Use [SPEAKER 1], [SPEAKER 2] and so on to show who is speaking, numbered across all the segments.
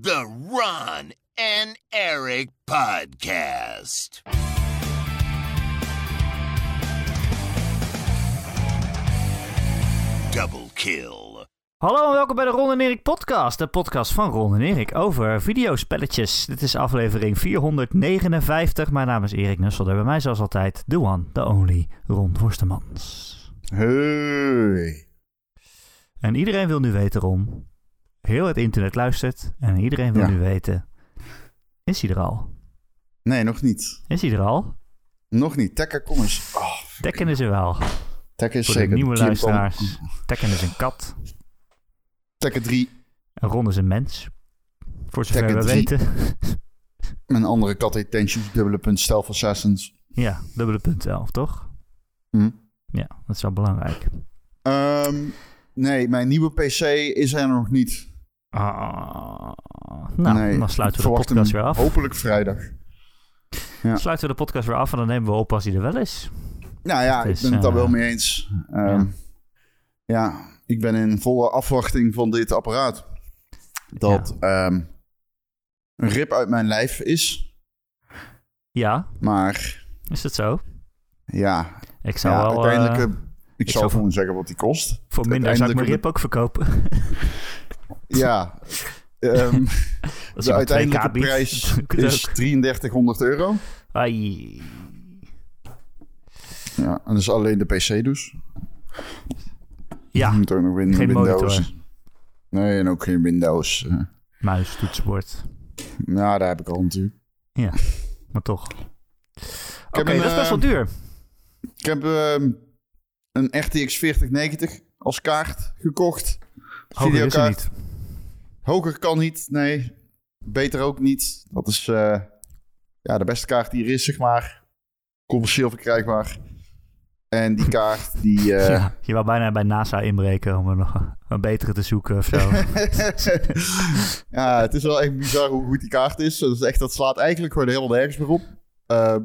[SPEAKER 1] The Ron and Eric Podcast. Double kill.
[SPEAKER 2] Hallo en welkom bij de Ron en Erik podcast. De podcast van Ron en Erik over videospelletjes. Dit is aflevering 459. Mijn naam is Erik Nussel. En bij mij zoals altijd the one, the only, Ron Worstemans.
[SPEAKER 3] Hey.
[SPEAKER 2] En iedereen wil nu weten, Ron. Heel het internet luistert. En iedereen wil
[SPEAKER 3] Ja.
[SPEAKER 2] nu weten. Is hij er al?
[SPEAKER 3] Nee, nog niet.
[SPEAKER 2] Is hij er al?
[SPEAKER 3] Nog niet. Tekken, kom eens. Oh,
[SPEAKER 2] Tekken is er wel.
[SPEAKER 3] Tekken is
[SPEAKER 2] Voor
[SPEAKER 3] zeker.
[SPEAKER 2] nieuwe luisteraars. Tekken is een kat.
[SPEAKER 3] Tekken 3.
[SPEAKER 2] En Ron is een mens. Voor zover
[SPEAKER 3] Tekken
[SPEAKER 2] we
[SPEAKER 3] 3.
[SPEAKER 2] weten.
[SPEAKER 3] Een andere kat heet Tension, dubbele punt, Stealth Assassins.
[SPEAKER 2] Ja, dubbele punt 11, toch?
[SPEAKER 3] Hm.
[SPEAKER 2] Ja, dat is wel belangrijk.
[SPEAKER 3] Ehm, nee, mijn nieuwe PC is er nog niet.
[SPEAKER 2] Ah, nou,
[SPEAKER 3] nee,
[SPEAKER 2] dan sluiten
[SPEAKER 3] ik
[SPEAKER 2] we de podcast weer af.
[SPEAKER 3] Hopelijk vrijdag. ja.
[SPEAKER 2] Sluiten we de podcast weer af en dan nemen we op als hij er wel is.
[SPEAKER 3] Nou ja, ik ben het daar
[SPEAKER 2] eh,
[SPEAKER 3] wel mee eens. Ehm, ja. ik ben in volle afwachting van dit apparaat. Dat ehm, een rip uit mijn lijf is.
[SPEAKER 2] Ja,
[SPEAKER 3] Maar
[SPEAKER 2] is het zo?
[SPEAKER 3] ja,
[SPEAKER 2] Ik zou wel
[SPEAKER 3] uiteindelijk...
[SPEAKER 2] eh,
[SPEAKER 3] eh, ik,
[SPEAKER 2] zou
[SPEAKER 3] zal
[SPEAKER 2] voor-
[SPEAKER 3] gewoon zeggen wat die kost.
[SPEAKER 2] voor minder zou ik mijn rip ook verkopen.
[SPEAKER 3] Ja.
[SPEAKER 2] Als
[SPEAKER 3] de
[SPEAKER 2] je maar 2K
[SPEAKER 3] uiteindelijke prijs is
[SPEAKER 2] ook.
[SPEAKER 3] 3300 euro.
[SPEAKER 2] Ai.
[SPEAKER 3] Ja, en dat is alleen de PC dus.
[SPEAKER 2] Ja,
[SPEAKER 3] Je moet ook nog win
[SPEAKER 2] geen
[SPEAKER 3] Windows.
[SPEAKER 2] monitor.
[SPEAKER 3] Nee, en ook geen Windows. eh.
[SPEAKER 2] muis, toetsenbord.
[SPEAKER 3] nou, daar heb ik al natuurlijk.
[SPEAKER 2] Ja, maar toch. Oké, dat is best wel
[SPEAKER 3] eh,
[SPEAKER 2] duur.
[SPEAKER 3] Ik heb ehm, een RTX 4090 als kaart gekocht.
[SPEAKER 2] Hoger is niet.
[SPEAKER 3] Hoger kan niet, nee. Beter ook niet. Dat is eh, ja, de beste kaart die er is, zeg maar. Commercieel verkrijgbaar. En die kaart, die... eh,
[SPEAKER 2] Ja, je wou bijna bij NASA inbreken om er nog een betere te zoeken of zo.
[SPEAKER 3] ja, het is wel echt bizar hoe goed die kaart is. Dat, is echt, dat slaat eigenlijk gewoon helemaal nergens meer op. Ehm,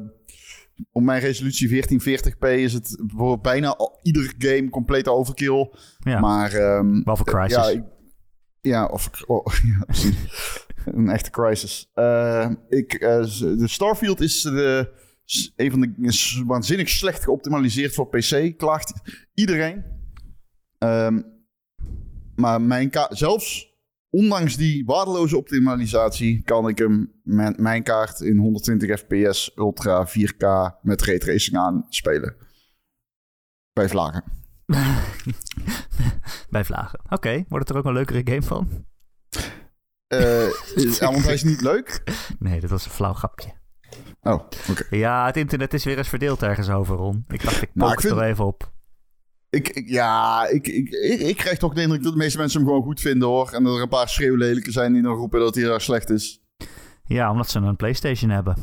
[SPEAKER 3] op mijn resolutie 1440p is het bijvoorbeeld bijna al, ieder game complete overkill.
[SPEAKER 2] Ja,
[SPEAKER 3] Maar...
[SPEAKER 2] behalve Crysis.
[SPEAKER 3] Ja, ik- ja, of oh, ja, een echte crisis. Eh, ik, eh, de Starfield is de, een van de is waanzinnig slecht geoptimaliseerd voor PC. Klaagt iedereen. Ehm, maar mijn zelfs ondanks die waardeloze optimalisatie kan ik hem met mijn kaart in 120 fps ultra 4K met raytracing aan spelen. Bij vlagen.
[SPEAKER 2] bij vlagen. Oké, wordt het er ook een leukere game van?
[SPEAKER 3] Eh, ja, want hij is niet leuk.
[SPEAKER 2] Nee, dat was een flauw grapje.
[SPEAKER 3] Oh, oké.
[SPEAKER 2] Ja, het internet is weer eens verdeeld ergens over, Ron. Ik dacht, ik
[SPEAKER 3] Nou,
[SPEAKER 2] pook
[SPEAKER 3] ik
[SPEAKER 2] het
[SPEAKER 3] vind-
[SPEAKER 2] er even op.
[SPEAKER 3] Ik, ik- ja, ik, ik, ik, ik krijg toch de indruk dat de meeste mensen hem gewoon goed vinden hoor. En dat er een paar schreeuwlelijken zijn die dan roepen dat hij erg slecht is.
[SPEAKER 2] Ja, omdat ze een PlayStation hebben.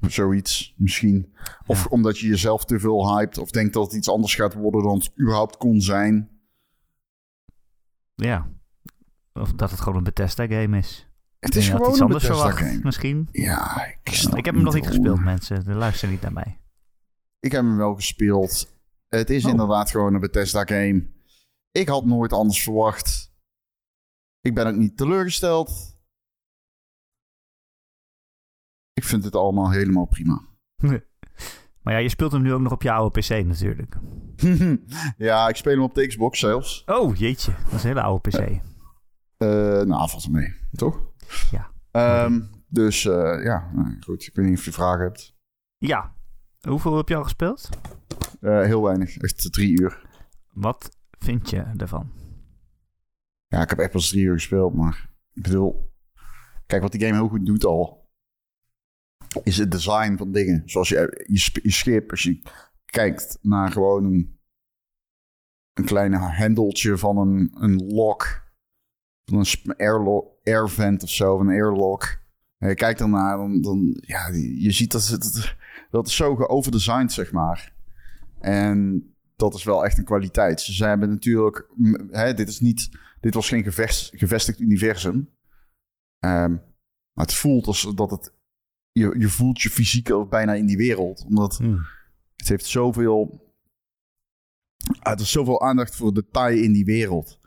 [SPEAKER 3] Zoiets, misschien. Of
[SPEAKER 2] Ja.
[SPEAKER 3] omdat je jezelf te veel hypt. Of denkt dat het iets anders gaat worden dan het überhaupt kon zijn.
[SPEAKER 2] Ja. Of dat het gewoon een Bethesda-game is.
[SPEAKER 3] Het is gewoon
[SPEAKER 2] iets
[SPEAKER 3] een
[SPEAKER 2] anders verwacht,
[SPEAKER 3] game.
[SPEAKER 2] misschien.
[SPEAKER 3] Ja, ik snap
[SPEAKER 2] ik heb hem nog niet gespeeld, mensen. De luister niet naar mij.
[SPEAKER 3] Ik heb hem wel gespeeld. Het is
[SPEAKER 2] Oh.
[SPEAKER 3] inderdaad gewoon een Bethesda game. Ik had nooit anders verwacht. Ik ben ook niet teleurgesteld. Ik vind het allemaal helemaal prima.
[SPEAKER 2] Maar ja, je speelt hem nu ook nog op je oude PC natuurlijk.
[SPEAKER 3] ja, ik speel hem op de Xbox zelfs.
[SPEAKER 2] Oh, jeetje. Dat is een hele oude PC.
[SPEAKER 3] Eh nou, valt er mee, toch?
[SPEAKER 2] Ja.
[SPEAKER 3] Ehm, dus eh, ja, nou, goed. Ik weet niet of je vragen hebt.
[SPEAKER 2] Ja. Hoeveel heb je al gespeeld?
[SPEAKER 3] Eh, heel weinig, echt drie uur.
[SPEAKER 2] Wat vind je ervan?
[SPEAKER 3] Ja, ik heb echt pas drie uur gespeeld, maar ik bedoel... Kijk, wat die game heel goed doet al... is het design van dingen. Zoals je, je, schip, als je kijkt naar gewoon een... een kleine hendeltje van een, een lock... van een sp- airlo- air vent of zo, van een airlock... En je kijkt ernaar, dan, dan ja, je ziet dat het, dat is zo geoverdesigned, zeg maar. En dat is wel echt een kwaliteit. Ze hebben natuurlijk, hè, dit is niet, dit was geen gevest, gevestigd universum. Ehm, maar het voelt als dat het, je, je voelt je fysiek ook bijna in die wereld. Omdat
[SPEAKER 2] Hm.
[SPEAKER 3] het heeft zoveel, er is zoveel aandacht voor detail in die wereld.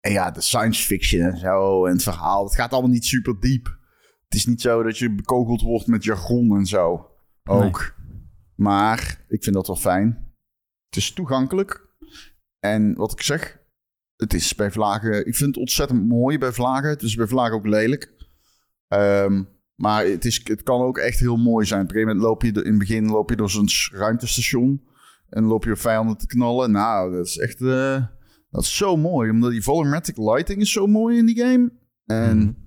[SPEAKER 3] En ja, de science fiction en zo en het verhaal. Het gaat allemaal niet super diep. Het is niet zo dat je bekogeld wordt met jargon en zo. Ook. Maar ik vind dat wel fijn. Het is toegankelijk. En wat ik zeg, het is bij vlagen... Ik vind het ontzettend mooi bij vlagen. Het is bij vlagen ook lelijk. Ehm, maar het, is, het kan ook echt heel mooi zijn. Op een gegeven moment loop je in het begin loop je door zo'n ruimtestation. En loop je vijanden te knallen. Nou, dat is echt... Uh, dat is zo mooi. Omdat die volumetric lighting is zo mooi in die game. En... Mm.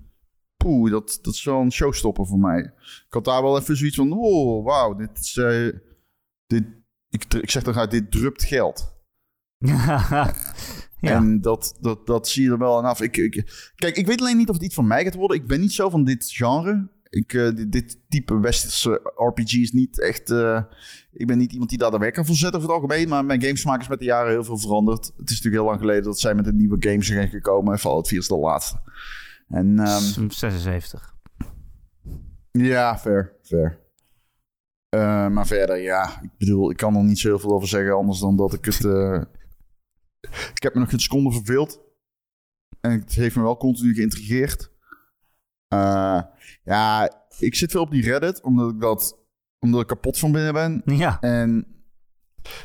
[SPEAKER 3] Poeh, dat, dat is wel een showstopper voor mij. Ik had daar wel even zoiets van... Oh, wauw, dit is... Uh, dit, ik, ik zeg dan gaat dit drupt geld. ja. En dat, dat, dat zie je er wel aan af. Ik, ik, kijk, ik weet alleen niet of het iets van mij gaat worden. Ik ben niet zo van dit genre. Ik, uh, dit, dit, type westerse RPG is niet echt... Uh, ik ben niet iemand die daar de wekker voor zet over het algemeen. Maar mijn gamesmaak is met de jaren heel veel veranderd. Het is natuurlijk heel lang geleden dat zij met een nieuwe games zijn gekomen. En Fallout 4 is de laatste. En,
[SPEAKER 2] um, 76.
[SPEAKER 3] Ja, fair, fair. Uh, maar verder, ja. Ik bedoel, ik kan er niet zo heel veel over zeggen. Anders dan dat ik het... ik heb me nog geen seconde verveeld. En het heeft me wel continu geïntrigeerd. Uh, ja, ik zit veel op die Reddit, omdat ik dat omdat ik kapot van binnen ben.
[SPEAKER 2] Ja.
[SPEAKER 3] En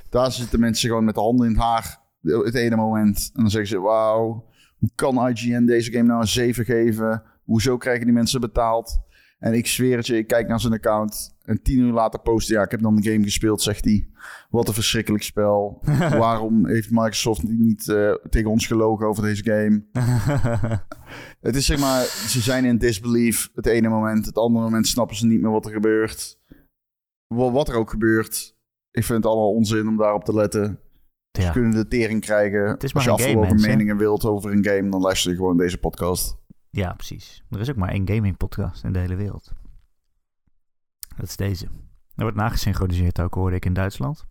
[SPEAKER 3] daar zitten mensen gewoon met de handen in het haar het ene moment. En dan zeggen ze, wauw, kan IGN deze game nou een 7 geven? Hoezo krijgen die mensen betaald? En ik zweer het je, ik kijk naar zijn account. En tien uur later post ja, ik heb dan de game gespeeld, zegt hij. Wat een verschrikkelijk spel. Waarom heeft Microsoft niet uh, tegen ons gelogen over deze game? het is zeg maar, ze zijn in disbelief het ene moment. Het andere moment snappen ze niet meer wat er gebeurt. Wat er ook gebeurt. Ik vind het allemaal onzin om daarop te letten. Ja. Ze kunnen de tering krijgen. Als je afgelopen meningen wilt over een game, dan luister je gewoon deze podcast.
[SPEAKER 2] Ja, precies. Er is ook maar één gaming podcast in de hele wereld. Dat is deze. Er wordt nagesynchroniseerd ook, hoorde ik in Duitsland.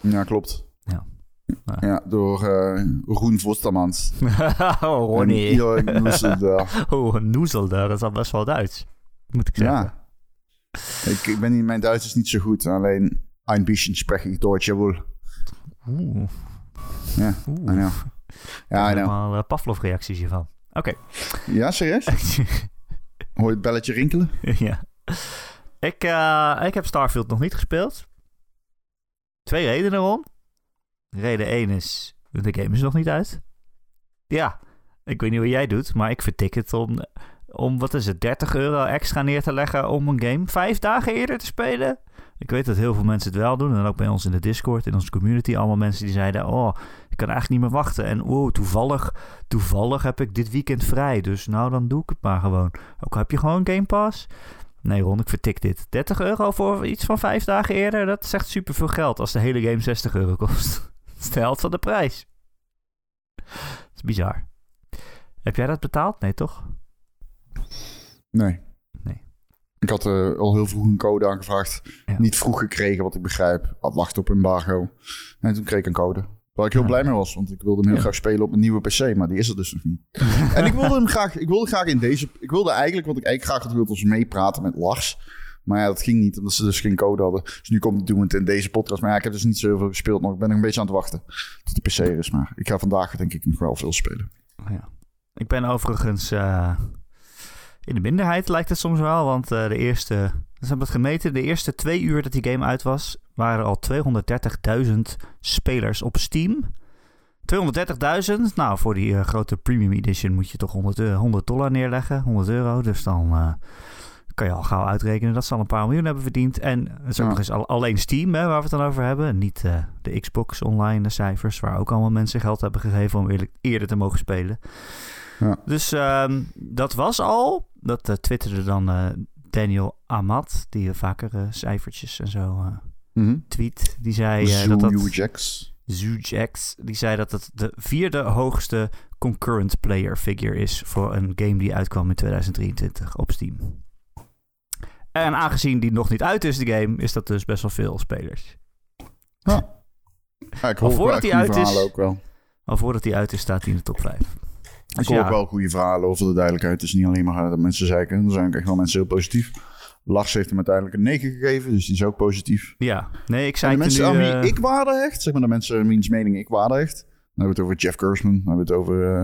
[SPEAKER 3] Ja, klopt.
[SPEAKER 2] Ja.
[SPEAKER 3] Ja, door uh, Roen Vostermans.
[SPEAKER 2] oh, Ronnie. Ja, Noezelder. oh, Noezelder. Dat is al best wel Duits, moet ik zeggen. Ja.
[SPEAKER 3] Ik, ik ben in mijn Duits is niet zo goed. Alleen een beetje spreek ik Duits, jawel.
[SPEAKER 2] Oeh.
[SPEAKER 3] Ja, Oeh. I know. Ja, I know.
[SPEAKER 2] Allemaal uh, Pavlov-reacties hiervan. Oké.
[SPEAKER 3] Okay. Ja, serieus? Hoor je het belletje rinkelen?
[SPEAKER 2] ja. Ik, uh, ik heb Starfield nog niet gespeeld. Twee redenen erom. Reden 1 is, de game is nog niet uit. Ja, ik weet niet wat jij doet, maar ik vertik het om, om wat is het, 30 euro extra neer te leggen om een game vijf dagen eerder te spelen. Ik weet dat heel veel mensen het wel doen. En ook bij ons in de Discord, in onze community, allemaal mensen die zeiden: Oh, ik kan eigenlijk niet meer wachten. En oh, toevallig, toevallig heb ik dit weekend vrij. Dus nou, dan doe ik het maar gewoon. Ook heb je gewoon Game Pass. Nee, Ron, ik vertik dit. 30 euro voor iets van vijf dagen eerder, dat echt superveel geld als de hele game 60 euro kost. dat is de helft van de prijs. Dat is bizar. Heb jij dat betaald? Nee, toch?
[SPEAKER 3] Nee. Ik had uh, al heel vroeg een code aangevraagd. Niet vroeg gekregen, wat ik begrijp. Had wacht op embargo. En toen kreeg ik een code. Waar ik heel blij mee was, want ik wilde hem heel graag spelen op een nieuwe PC, maar die is er dus nog niet. en ik wilde hem graag, ik wilde graag in deze, ik wilde eigenlijk, wat ik eigenlijk graag had wilde, was meepraten met Lars. Maar ja, dat ging niet, omdat ze dus geen code hadden. Dus nu komt het doen het in deze podcast. Maar ja, ik heb dus niet zo veel gespeeld nog. Ik ben nog een beetje aan het wachten tot de PC er is. Maar ik ga vandaag denk ik nog wel veel spelen.
[SPEAKER 2] Ja. Ik ben overigens uh, in de minderheid, lijkt het soms wel. Want uh, de eerste, ze hebben het gemeten, de eerste twee uur dat die game uit was, waren al 230.000 spelers op Steam. 230.000, nou voor die uh, grote premium edition moet je toch 100, 100 dollar neerleggen, 100 euro. Dus dan kan je al gauw uitrekenen dat ze al een paar miljoen hebben verdiend. En het is ook nog eens alleen Steam, hè, waar we het dan over hebben. Niet de Xbox online, de cijfers, waar ook allemaal mensen geld hebben gegeven om eerder te mogen spelen.
[SPEAKER 3] Ja.
[SPEAKER 2] Dus um, dat was al. Dat uh, twitterde dan uh, Daniel Amat, die vaker cijfertjes en zo
[SPEAKER 3] mm -hmm.
[SPEAKER 2] tweet. Die zei
[SPEAKER 3] Zoo
[SPEAKER 2] dat dat...
[SPEAKER 3] Zujax.
[SPEAKER 2] Zujax. Die zei dat het de vierde hoogste concurrent player figure is voor een game die uitkwam in 2023 op Steam. En aangezien die nog niet uit is, de game, is dat dus best wel veel spelers.
[SPEAKER 3] Ja. ja ik hoor voordat hij uit is, ook wel.
[SPEAKER 2] Al voordat hij uit is, staat hij in de top 5.
[SPEAKER 3] Dus ik hoor ook wel goede verhalen over de duidelijkheid. Het is niet alleen maar dat mensen zeiken. Er zijn ook echt wel mensen heel positief. Lars heeft hem uiteindelijk een 9 gegeven, dus die is ook positief.
[SPEAKER 2] Ja, nee, ik zei
[SPEAKER 3] mensen nu, uh... ik waarde hecht, zeg maar de mensen wiens mening ik waarde hecht, Dan hebben we het over Jeff Gersman. Dan hebben we het over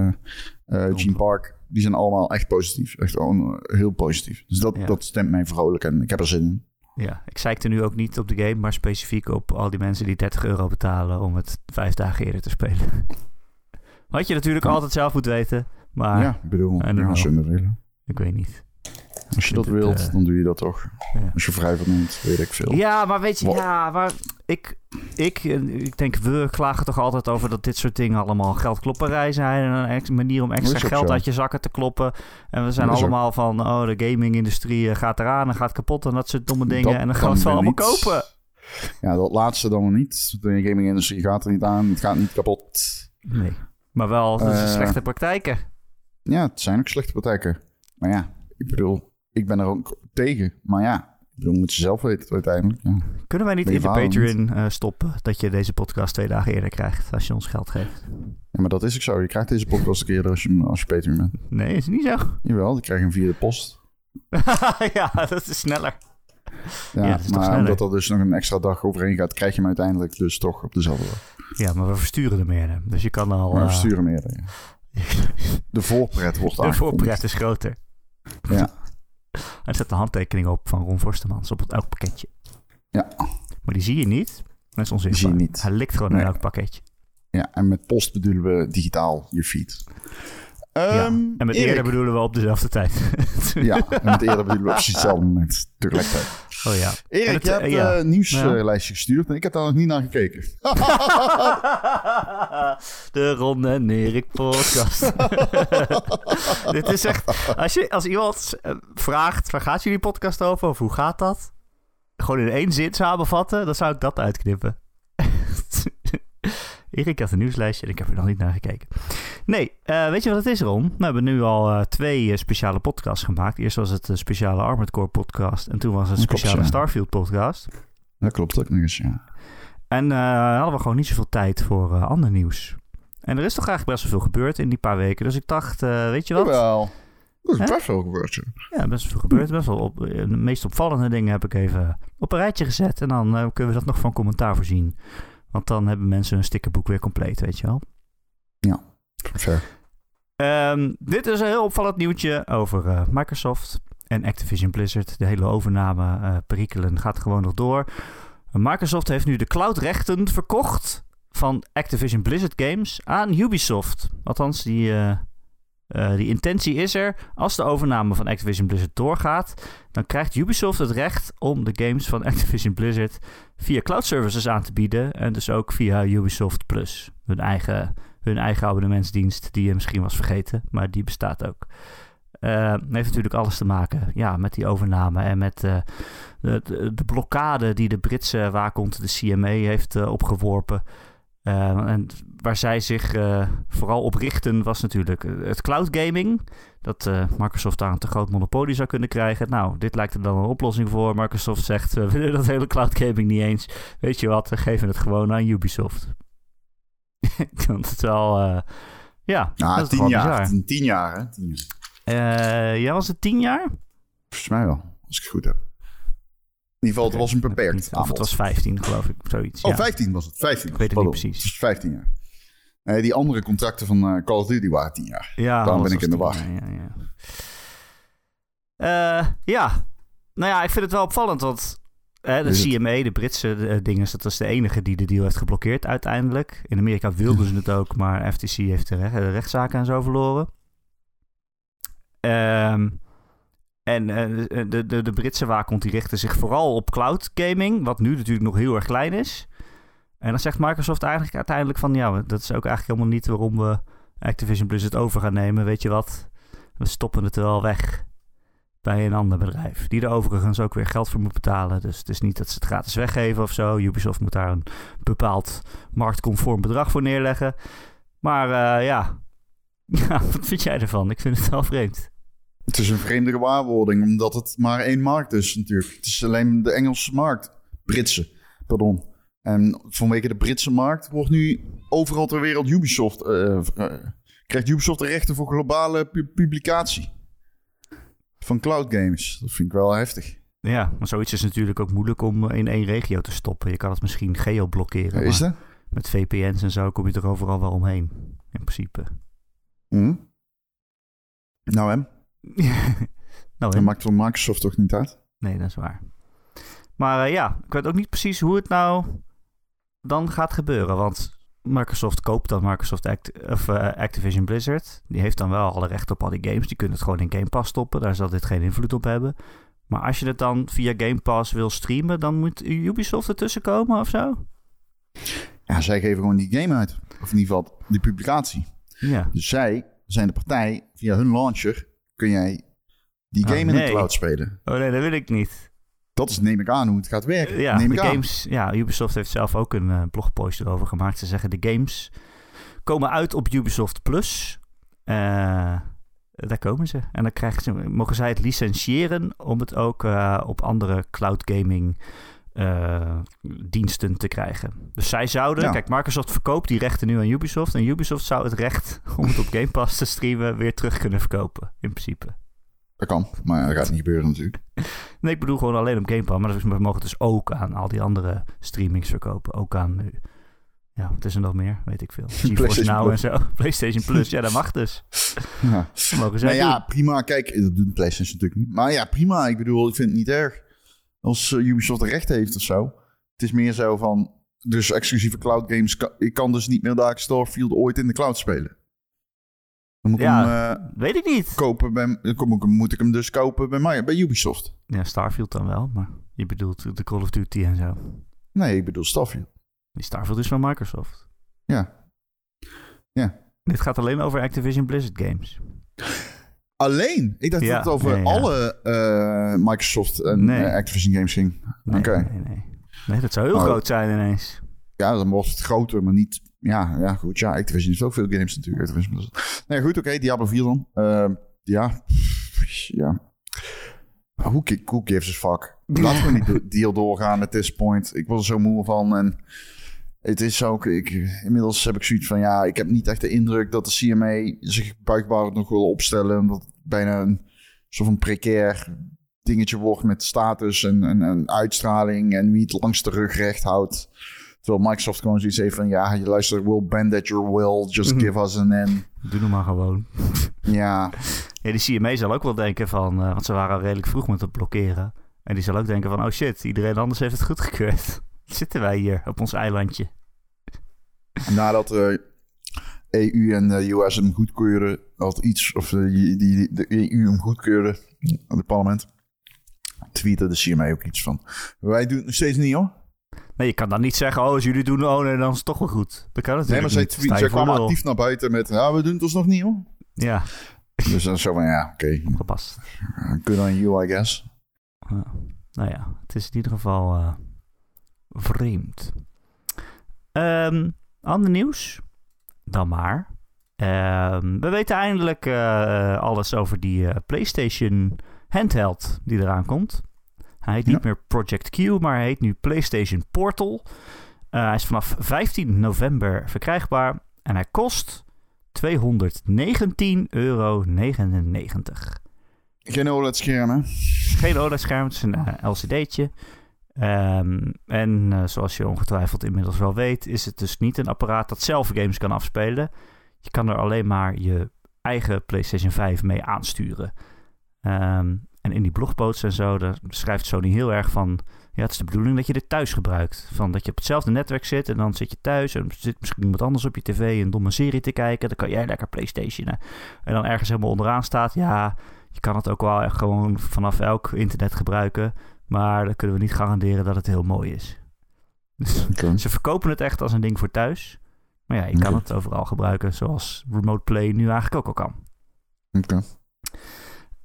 [SPEAKER 3] eh, eh, Gene Park. Die zijn allemaal echt positief. Echt gewoon eh, heel positief. Dus dat,
[SPEAKER 2] Ja.
[SPEAKER 3] dat stemt mij vrolijk en ik heb er zin in.
[SPEAKER 2] Ja, ik zeikte nu ook niet op de game, maar specifiek op al die mensen die 30 euro betalen om het vijf dagen eerder te spelen. Had je natuurlijk
[SPEAKER 3] Ja.
[SPEAKER 2] altijd zelf moeten weten, maar
[SPEAKER 3] ja, ik bedoel,
[SPEAKER 2] en dan
[SPEAKER 3] ja, als je dat willen.
[SPEAKER 2] ik weet niet.
[SPEAKER 3] Als je dat
[SPEAKER 2] het,
[SPEAKER 3] wilt,
[SPEAKER 2] eh,
[SPEAKER 3] dan doe je dat toch.
[SPEAKER 2] ja.
[SPEAKER 3] Als je vrij van neemt, weet ik veel.
[SPEAKER 2] Ja, maar weet je,
[SPEAKER 3] Wow.
[SPEAKER 2] ja, maar ik, ik, ik denk, we klagen toch altijd over dat dit soort dingen allemaal geldklopperij zijn. En een ex- manier om extra geld
[SPEAKER 3] zo.
[SPEAKER 2] uit je zakken te kloppen. En we zijn
[SPEAKER 3] ook-
[SPEAKER 2] allemaal van, oh, de gaming-industrie eh, gaat eraan en gaat kapot en dat soort domme dingen.
[SPEAKER 3] Dat
[SPEAKER 2] en dan gaan we het allemaal
[SPEAKER 3] niet.
[SPEAKER 2] kopen.
[SPEAKER 3] Ja, dat laatste dan niet. De gaming-industrie gaat er niet aan. Het gaat niet kapot.
[SPEAKER 2] Nee, maar wel, dat is
[SPEAKER 3] Eh,
[SPEAKER 2] slechte praktijken.
[SPEAKER 3] Ja, het zijn ook slechte praktijken. Maar ja, ik bedoel, ik ben er ook tegen. Maar ja, ik bedoel, moet je zelf weten uiteindelijk. Ja.
[SPEAKER 2] Kunnen wij niet in de Patreon eh, stoppen dat je deze podcast twee dagen eerder krijgt als je ons geld geeft?
[SPEAKER 3] ja, maar dat is ook zo. Je krijgt deze podcast een keer als je, als je Patreon bent.
[SPEAKER 2] Nee, is niet zo?
[SPEAKER 3] Jawel, die krijg je via de post.
[SPEAKER 2] ja, dat is sneller.
[SPEAKER 3] Ja, maar omdat er dus nog een extra dag overheen gaat, krijg je hem uiteindelijk dus toch op dezelfde dag.
[SPEAKER 2] Ja, maar we versturen er meer. Dus je kan al...
[SPEAKER 3] Maar we
[SPEAKER 2] eh,
[SPEAKER 3] sturen meer. Ja. De voorpret wordt
[SPEAKER 2] De voorpret is groter.
[SPEAKER 3] Ja.
[SPEAKER 2] Er zet de handtekening op van Ron Forstemans op elk pakketje.
[SPEAKER 3] Ja.
[SPEAKER 2] Maar die zie je niet. Dat is onzichtbaar.
[SPEAKER 3] zie je niet.
[SPEAKER 2] Hij likt gewoon in elk pakketje.
[SPEAKER 3] ja, en met post bedoelen we digitaal je feed.
[SPEAKER 2] Ja.
[SPEAKER 3] Ehm,
[SPEAKER 2] En met
[SPEAKER 3] Erik.
[SPEAKER 2] eerder bedoelen we op dezelfde tijd.
[SPEAKER 3] Ja, en met eerder bedoelen we op hetzelfde moment. Tegelijkertijd.
[SPEAKER 2] Oh ja.
[SPEAKER 3] Erik,
[SPEAKER 2] het,
[SPEAKER 3] je hebt
[SPEAKER 2] eh, ja.
[SPEAKER 3] een nieuwslijstje
[SPEAKER 2] Ja.
[SPEAKER 3] gestuurd en ik heb daar nog niet naar gekeken.
[SPEAKER 2] De Ron en Erik podcast. Dit is echt... Als, je, als iemand eh, vraagt, waar gaat jullie podcast over? Of hoe gaat dat? Gewoon in één zin samenvatten, dan zou ik dat uitknippen. Erik had een nieuwslijstje en ik heb er nog niet naar gekeken. Nee, eh, weet je wat het is, Ron? We hebben nu al eh, twee eh, speciale podcasts gemaakt. Eerst was het een speciale Armored Core podcast. En toen was het een
[SPEAKER 3] klopt,
[SPEAKER 2] speciale
[SPEAKER 3] ja.
[SPEAKER 2] Starfield podcast.
[SPEAKER 3] Dat klopt ook nog eens, ja.
[SPEAKER 2] En hadden we gewoon niet zoveel tijd voor ander nieuws. En er is toch eigenlijk best wel veel gebeurd in die paar weken. Dus ik dacht, weet je wat?
[SPEAKER 3] Jawel. Dat is best wel gebeurd, ja.
[SPEAKER 2] Best wel veel gebeurd. Best wel op, de meest opvallende dingen heb ik even op een rijtje gezet. En dan kunnen we dat nog van commentaar voorzien. Want dan hebben mensen hun stickerboek weer compleet, weet je wel.
[SPEAKER 3] Fair.
[SPEAKER 2] Ehm, dit is een heel opvallend nieuwtje over eh, Microsoft en Activision Blizzard. De hele overname eh perikelen gaat gewoon nog door. Microsoft heeft nu de cloudrechten verkocht van Activision Blizzard Games aan Ubisoft. Althans, die, eh, eh, die intentie is er. Als de overname van Activision Blizzard doorgaat, dan krijgt Ubisoft het recht om de games van Activision Blizzard via cloud services aan te bieden. En dus ook via Ubisoft Plus, hun eigen hun eigen abonnementsdienst, die je misschien was vergeten, maar die bestaat ook. Eh, heeft natuurlijk alles te maken ja, met die overname en met eh, de, de, de blokkade die de Britse waakhond, de CMA, heeft opgeworpen. Eh, en waar zij zich eh, vooral op richten was natuurlijk het cloud gaming. Dat eh, Microsoft daar een te groot monopolie zou kunnen krijgen. Nou, dit lijkt er dan een oplossing voor. Microsoft zegt, we willen dat hele cloud gaming niet eens. Weet je wat, we geven het gewoon aan Ubisoft. Ik vond het wel... eh, ja,
[SPEAKER 3] Ja,
[SPEAKER 2] dat
[SPEAKER 3] tien jaar. Tien, tien jaar, hè? Tien jaar.
[SPEAKER 2] Eh, ja, was het tien jaar?
[SPEAKER 3] Volgens mij wel, als ik het goed heb. In ieder geval, het was een beperkt
[SPEAKER 2] niet. Of het was 15, geloof ik. Zoiets.
[SPEAKER 3] Oh,
[SPEAKER 2] ja.
[SPEAKER 3] 15 was het. 15.
[SPEAKER 2] Ik weet het niet precies.
[SPEAKER 3] Het is 15 jaar. Nee, die andere contracten van eh, Call of Duty waren 10 jaar.
[SPEAKER 2] Ja,
[SPEAKER 3] Daarom ben ik in de
[SPEAKER 2] jaar, Ja, ja. Eh, ja, nou ja, ik vind het wel opvallend, want hè, de CMA, de Britse eh, dingen, dat was de enige die de deal heeft geblokkeerd uiteindelijk. In Amerika wilden ze het ook, maar FTC heeft de, recht- de rechtszaken en zo verloren. Ehm, en eh, de, de, de, Britse waakhond die richten zich vooral op cloud gaming, wat nu natuurlijk nog heel erg klein is. En dan zegt Microsoft eigenlijk uiteindelijk van, ja, dat is ook eigenlijk helemaal niet waarom we Activision Blizzard over gaan nemen. Weet je wat? We stoppen het er wel weg bij een ander bedrijf. Die er overigens ook weer geld voor moet betalen. Dus het is niet dat ze het gratis weggeven of zo. Ubisoft moet daar een bepaald marktconform bedrag voor neerleggen. Maar eh, ja. ja, wat vind jij ervan? Ik vind het wel vreemd.
[SPEAKER 3] Het is een vreemde gewaarwording, omdat het maar één markt is natuurlijk. Het is alleen de Engelse markt. Britse, pardon. En vanwege de Britse markt wordt nu overal ter wereld Ubisoft... eh, eh, krijgt Ubisoft de rechten voor globale pu- publicatie. Van cloud games. Dat vind ik wel heftig.
[SPEAKER 2] Ja, maar zoiets is natuurlijk ook moeilijk om in één regio te stoppen. Je kan het misschien geoblokkeren.
[SPEAKER 3] Is dat?
[SPEAKER 2] met VPN's en zo kom je er overal wel omheen. In principe.
[SPEAKER 3] Hm? Nou hem,
[SPEAKER 2] nou,
[SPEAKER 3] dat maakt voor Microsoft toch niet uit?
[SPEAKER 2] Nee, dat is waar. Maar eh, ja, ik weet ook niet precies hoe het nou dan gaat gebeuren. Want Microsoft koopt dan Microsoft Act of, eh, Activision Blizzard. Die heeft dan wel alle recht op al die games. Die kunnen het gewoon in Game Pass stoppen. Daar zal dit geen invloed op hebben. Maar als je het dan via Game Pass wil streamen, dan moet Ubisoft ertussen komen of zo?
[SPEAKER 3] Ja, zij geven gewoon die game uit. Of in ieder geval die publicatie.
[SPEAKER 2] Ja.
[SPEAKER 3] Dus zij zijn de partij, via hun launcher kun jij die
[SPEAKER 2] Oh,
[SPEAKER 3] game in de cloud spelen.
[SPEAKER 2] Oh nee, dat wil ik niet.
[SPEAKER 3] Dat is, neem ik aan, hoe het gaat werken.
[SPEAKER 2] Ja,
[SPEAKER 3] neem
[SPEAKER 2] de
[SPEAKER 3] ik aan.
[SPEAKER 2] games. Ja, Ubisoft heeft zelf ook een eh, blogpost erover gemaakt. Ze zeggen de games komen uit op Ubisoft Plus. Eh, daar komen ze. En dan krijgen ze, mogen zij het licentiëren om het ook eh, op andere cloud gaming eh, diensten te krijgen. Dus zij zouden,
[SPEAKER 3] Ja.
[SPEAKER 2] kijk, Microsoft verkoopt die rechten nu aan Ubisoft. En Ubisoft zou het recht om het op Game Pass te streamen weer terug kunnen verkopen. In principe.
[SPEAKER 3] Dat kan, maar dat gaat niet gebeuren natuurlijk.
[SPEAKER 2] Nee, ik bedoel gewoon alleen op Game Pass. Maar we mogen het dus ook aan al die andere streamings verkopen. Ook aan nu. Ja, wat is er nog meer? Weet ik veel. GeForce Now
[SPEAKER 3] Plus.
[SPEAKER 2] en zo. PlayStation Plus, ja, dat mag dus.
[SPEAKER 3] Ja.
[SPEAKER 2] Mogen zij
[SPEAKER 3] Nou ja,
[SPEAKER 2] doen.
[SPEAKER 3] prima. Kijk, dat doet PlayStation natuurlijk niet. Maar ja, prima. Ik bedoel, ik vind het niet erg als eh, Ubisoft het recht heeft of zo. Het is meer zo van, dus exclusieve cloud games. kan- Ik kan dus niet meer Dark Starfield ooit in de cloud spelen. Dan moet ik
[SPEAKER 2] Ja.
[SPEAKER 3] hem eh,
[SPEAKER 2] Weet ik niet.
[SPEAKER 3] kopen bij, dan kom ik- moet ik hem dus kopen bij, mij, bij Ubisoft.
[SPEAKER 2] Ja, Starfield dan wel. Maar je bedoelt de Call of Duty en zo.
[SPEAKER 3] Nee, ik bedoel Starfield.
[SPEAKER 2] Die Starfield is van Microsoft.
[SPEAKER 3] Ja.
[SPEAKER 2] Dit gaat alleen over Activision Blizzard games.
[SPEAKER 3] Alleen? Ik dacht
[SPEAKER 2] Ja,
[SPEAKER 3] dat het over
[SPEAKER 2] nee, ja.
[SPEAKER 3] alle eh, Microsoft en
[SPEAKER 2] Nee.
[SPEAKER 3] eh, Activision games ging.
[SPEAKER 2] Nee,
[SPEAKER 3] Oké.
[SPEAKER 2] nee, nee. Nee, dat zou heel
[SPEAKER 3] Oh.
[SPEAKER 2] groot zijn ineens.
[SPEAKER 3] Ja, dan wordt het groter, maar niet... Ja, ja goed. Ja, Activision heeft ook veel games natuurlijk. Activision. Nee, goed, oké. Diablo 4 dan. Ehm, ja. Ja. Who, who gives a fuck? Laten we niet de deal doorgaan at this point. Ik was er zo moe van. En het is ook... Ik, inmiddels heb ik zoiets van... Ja, ik heb niet echt de indruk dat de CMA zich buikbaar nog wil opstellen. Omdat het bijna een soort van precair dingetje wordt met status en, en, en uitstraling. En wie het langs de rug recht houdt. Terwijl Microsoft gewoon zoiets heeft van... Ja, je luistert, we'll bend at your will. Just
[SPEAKER 2] Mhm.
[SPEAKER 3] give us an N.
[SPEAKER 2] Doe nou maar gewoon.
[SPEAKER 3] Ja,
[SPEAKER 2] Ja, die CMA zal ook wel denken van... eh, want ze waren al redelijk vroeg met het blokkeren. En die zal ook denken van... Oh shit, iedereen anders heeft het goedgekeurd. Zitten wij hier op ons eilandje.
[SPEAKER 3] nadat de EU en de US hem goedkeuren... Of iets, of de, die, de EU hem goedkeurde... Het parlement... Tweette de CMA ook iets van... Wij doen het nog steeds niet hoor.
[SPEAKER 2] Nee, je kan dan niet zeggen... Oh, als jullie doen, oh nee, dan is het toch wel goed. Dat kan
[SPEAKER 3] Nee, maar zij,
[SPEAKER 2] niet.
[SPEAKER 3] tweet,
[SPEAKER 2] Sta je
[SPEAKER 3] zij
[SPEAKER 2] voor
[SPEAKER 3] kwamen actief naar buiten met... Ja, we doen het ons nog niet hoor.
[SPEAKER 2] Ja,
[SPEAKER 3] Dus dan zo van, ja, oké.
[SPEAKER 2] gepast.
[SPEAKER 3] Good on you, I guess.
[SPEAKER 2] Nou ja, het is in ieder geval eh, vreemd. Ehm, ander nieuws? Dan maar. Ehm, we weten eindelijk eh, alles over die eh, PlayStation handheld die eraan komt. Hij heet niet meer Project Q, maar hij heet nu PlayStation Portal. Eh, hij is vanaf 15 november verkrijgbaar en hij kost 219,99 euro.
[SPEAKER 3] Geen OLED-scherm, hè?
[SPEAKER 2] Geen OLED-scherm, het is een LCD'tje. Ehm, en eh, zoals je ongetwijfeld inmiddels wel weet, is het dus niet een apparaat dat zelf games kan afspelen. Je kan er alleen maar je eigen PlayStation 5 mee aansturen. Ehm, en in die blogposts en zo, daar schrijft Sony heel erg van... Ja, het is de bedoeling dat je dit thuis gebruikt. Van dat je op hetzelfde netwerk zit en dan zit je thuis... en zit misschien iemand anders op je tv een domme serie te kijken. Dan kan jij lekker PlayStationen. En dan ergens helemaal onderaan staat... Ja, je kan het ook wel echt gewoon vanaf elk internet gebruiken... maar dan kunnen we niet garanderen dat het heel mooi is. Dus ze verkopen het echt als een ding voor thuis... maar ja, je kan het overal gebruiken... zoals Remote Play nu eigenlijk ook al kan.
[SPEAKER 3] Oké.